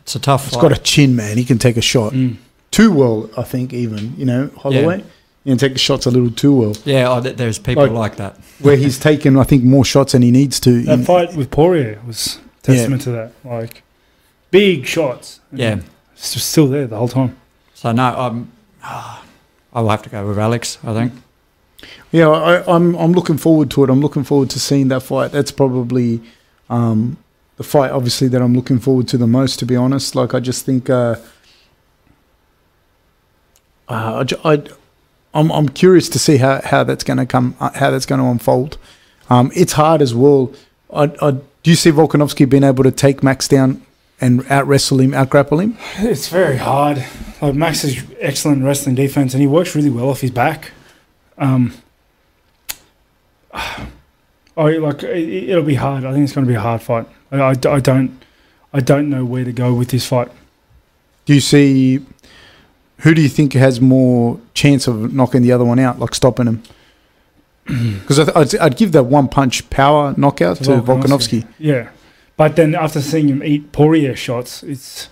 it's a tough. He's fight. got a chin, man. He can take a shot. Mm. Too well, I think, even. You know, Holloway. He can take the shots a little too well. Yeah, oh, there's people Like- like, that. Where he's taken, I think, more shots than he needs to. That in- fight with Poirier was testament to that. Like big shots. Yeah. it's just still there the whole time. So no, I'm. I will have to go with Alex. I think. Yeah, I, I'm I'm looking forward to it. I'm looking forward to seeing that fight. That's probably um, the fight, obviously, that I'm looking forward to the most. To be honest, like I just think uh, uh, I, I, I'm I'm curious to see how, how that's going to come, uh, how that's going to unfold. Um, it's hard as well. I, I, do you see Volkanovski being able to take Max down and out wrestle him, out grapple him? It's very hard. Like Max is excellent wrestling defense, and he works really well off his back. Um, I like it, it'll be hard. I think it's going to be a hard fight. I, I, I don't I don't know where to go with this fight. Do you see who do you think has more chance of knocking the other one out, like stopping him? Because I'd, I'd give that one punch power knockout to, Volkanovski. Yeah, but then after seeing him eat Poirier shots, it's,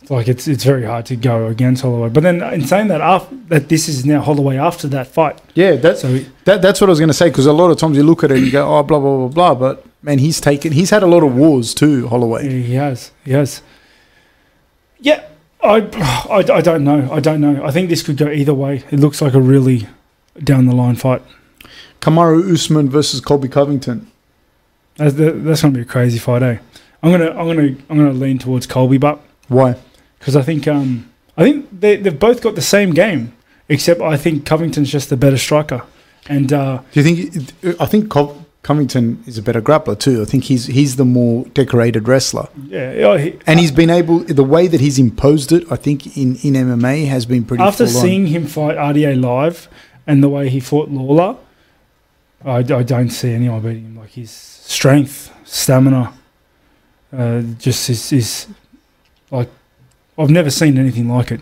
it's like it's it's very hard to go against Holloway. But then in saying that, after, that this is now Holloway after that fight, Yeah, that's so that, that's what I was going to say. Because a lot of times you look at it and you go, oh, blah blah blah blah. But man, he's taken. He's had a lot of wars too, Holloway. He has. He has. Yeah, I, I, I don't know. I don't know. I think this could go either way. It looks like a really down the line fight. Kamaru Usman versus Colby Covington. That's, that's going to be a crazy fight, eh? I'm gonna, I'm gonna, I'm gonna lean towards Colby, but Why? because I think, um, I think they, they've both got the same game, except I think Covington's just the better striker, and uh, Do you think? I think Cov- Covington is a better grappler too. I think he's he's the more decorated wrestler, yeah, he, and he's been able the way that he's imposed it. I think in in MMA has been pretty. after full on. seeing him fight RDA live and the way he fought Lawler, I, I don't see anyone beating him. Like his strength, stamina, uh, just is, is like I've never seen anything like it.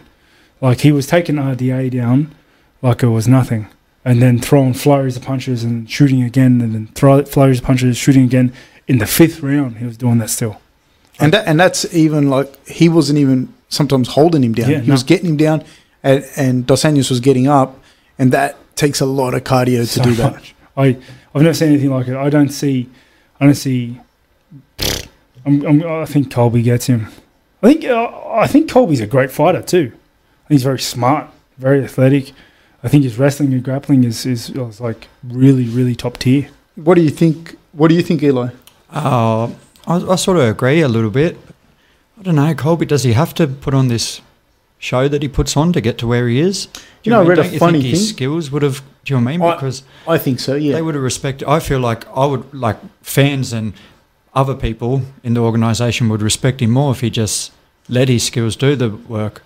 Like he was taking RDA down like it was nothing, and then throwing flurries of punches and shooting again, and then throw flurries of punches, shooting again. In the fifth round, he was doing that still. And that, and that's even like he wasn't even sometimes holding him down. Yeah, he no. was getting him down, and, and Dos Anjos was getting up, and that takes a lot of cardio to so do that. much. I I've never seen anything like it. I don't see. I don't see. I'm, I'm, I think Colby gets him. I think uh, I think Colby's a great fighter too. He's very smart, very athletic. I think his wrestling and grappling is is, is like really really top tier. What do you think? What do you think, Eli? Uh, I, I sort of agree a little bit. I don't know, Colby. Does he have to put on this show that he puts on to get to where he is? Do You know, I mean- read a don't you funny think his thing. skills would have. Do you know what I mean? I- Because I think so. Yeah. they would have respected. I feel like I would like fans and other people in the organisation would respect him more if he just let his skills do the work.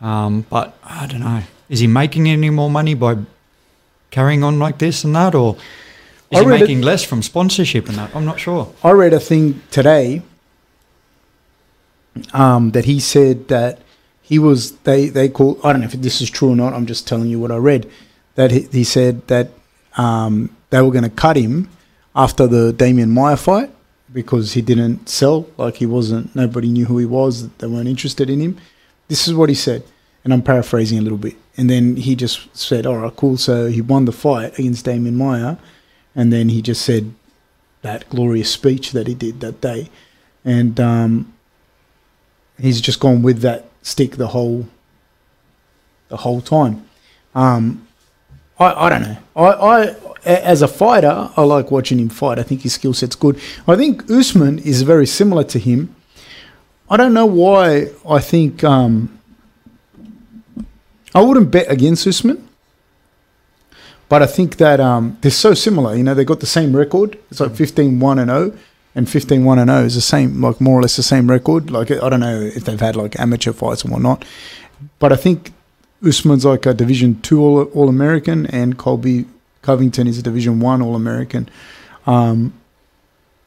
Um, but I don't know. Is he making any more money by carrying on like this and that, or is I he making less from sponsorship and that? I'm not sure. I read a thing today um, that he said that he was they they call I don't know if this is true or not. I'm just telling you what I read. That he, he said that um, they were going to cut him after the Demian Maia fight because he didn't sell. Like he wasn't. Nobody knew who he was. They weren't interested in him. This is what he said, and I'm paraphrasing a little bit. And then he just said, "All right, cool." So he won the fight against Demian Maia, and then he just said that glorious speech that he did that day, and um, he's just gone with that stick the whole the whole time. Um, I, I don't know. I, I as a fighter, I like watching him fight. I think his skill set's good. I think Usman is very similar to him. I don't know why. I think um, I wouldn't bet against Usman, but I think that um, they're so similar. You know, they got the same record. It's like 15-1 and 0 and 15-1 and 0 is the same, like more or less the same record. Like I don't know if they've had like amateur fights and whatnot, but I think Usman's like a Division Two All, All American, and Colby Covington is a Division One All American. Um,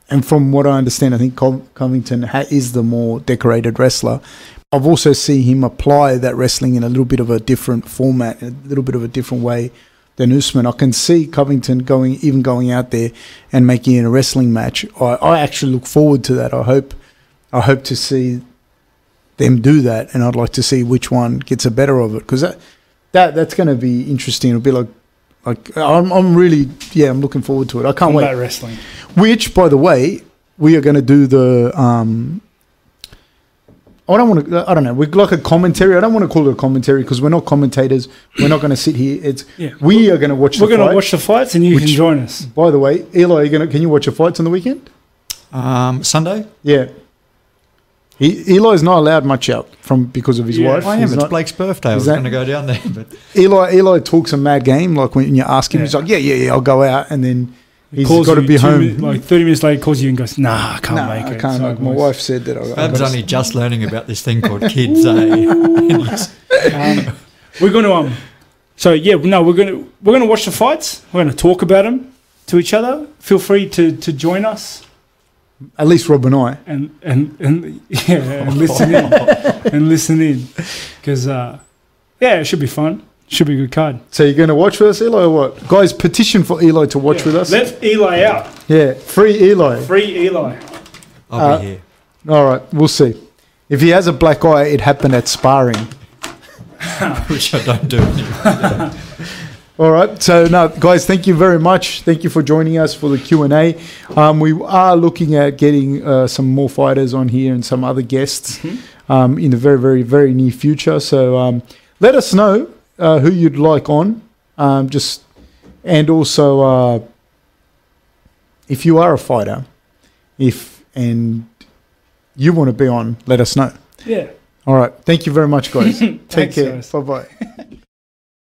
and from what I understand, I think Cov- Covington ha- is the more decorated wrestler. I've also seen him apply that wrestling in a little bit of a different format, a little bit of a different way than Usman. I can see Covington going, even going out there and making it a wrestling match. I, I actually look forward to that. I hope, I hope to see them do that, and I'd like to see which one gets a better of it because that, that that's going to be interesting. It'll be like, like I'm, I'm really, yeah, I'm looking forward to it. I can't Combat wait. wrestling. Which, by the way, we are going to do the. Um, I don't want to. I don't know. We're like a commentary. I don't want to call it a commentary because we're not commentators. We're not going to sit here. It's Yeah. we are going to watch. The fights. We're the going to watch the fights and you Which- can join us. By the way, Eli, are you gonna, can you watch your fights on the weekend? Um, Sunday? Yeah. He, Eli's not allowed much out from because of his Yeah. wife. I am. He's It's not- Blake's birthday. I was going to go down there, but Eli Eli talks a mad game. Like when you ask him, he's like, "Yeah, yeah, yeah, I'll go out," and then he's Calls got to be home. min- like 30 minutes later, calls you and goes, nah, I can't Nah, make I it. can't. So Like, my wife said that. I, I Fab's only just learning about this thing called kids, eh? um, we're going to um so yeah no we're going to we're going to watch the fights we're going to talk about them to each other feel free to to join us At least Rob and I. and and and yeah and listen in and listen in because uh yeah it should be fun should be a good card So you're going to watch with us, Eli, or what? Guys, petition for Eli to watch Yeah. with us. let Eli out yeah, free Eli. free Eli I'll Uh, be here. All right, we'll see. If he has a black eye, it happened at sparring. Which I don't do anymore. All right. So now, guys, thank you very much. Thank you for joining us for the Q and A. Um, we are looking at getting uh, some more fighters on here and some other guests um, in the very, very, very near future. So um, let us know uh, who you'd like on. Um, just and also uh, if you are a fighter, if and you want to be on, let us know. yeah All right. Thank you very much, guys. Take Thanks, care. Bye bye.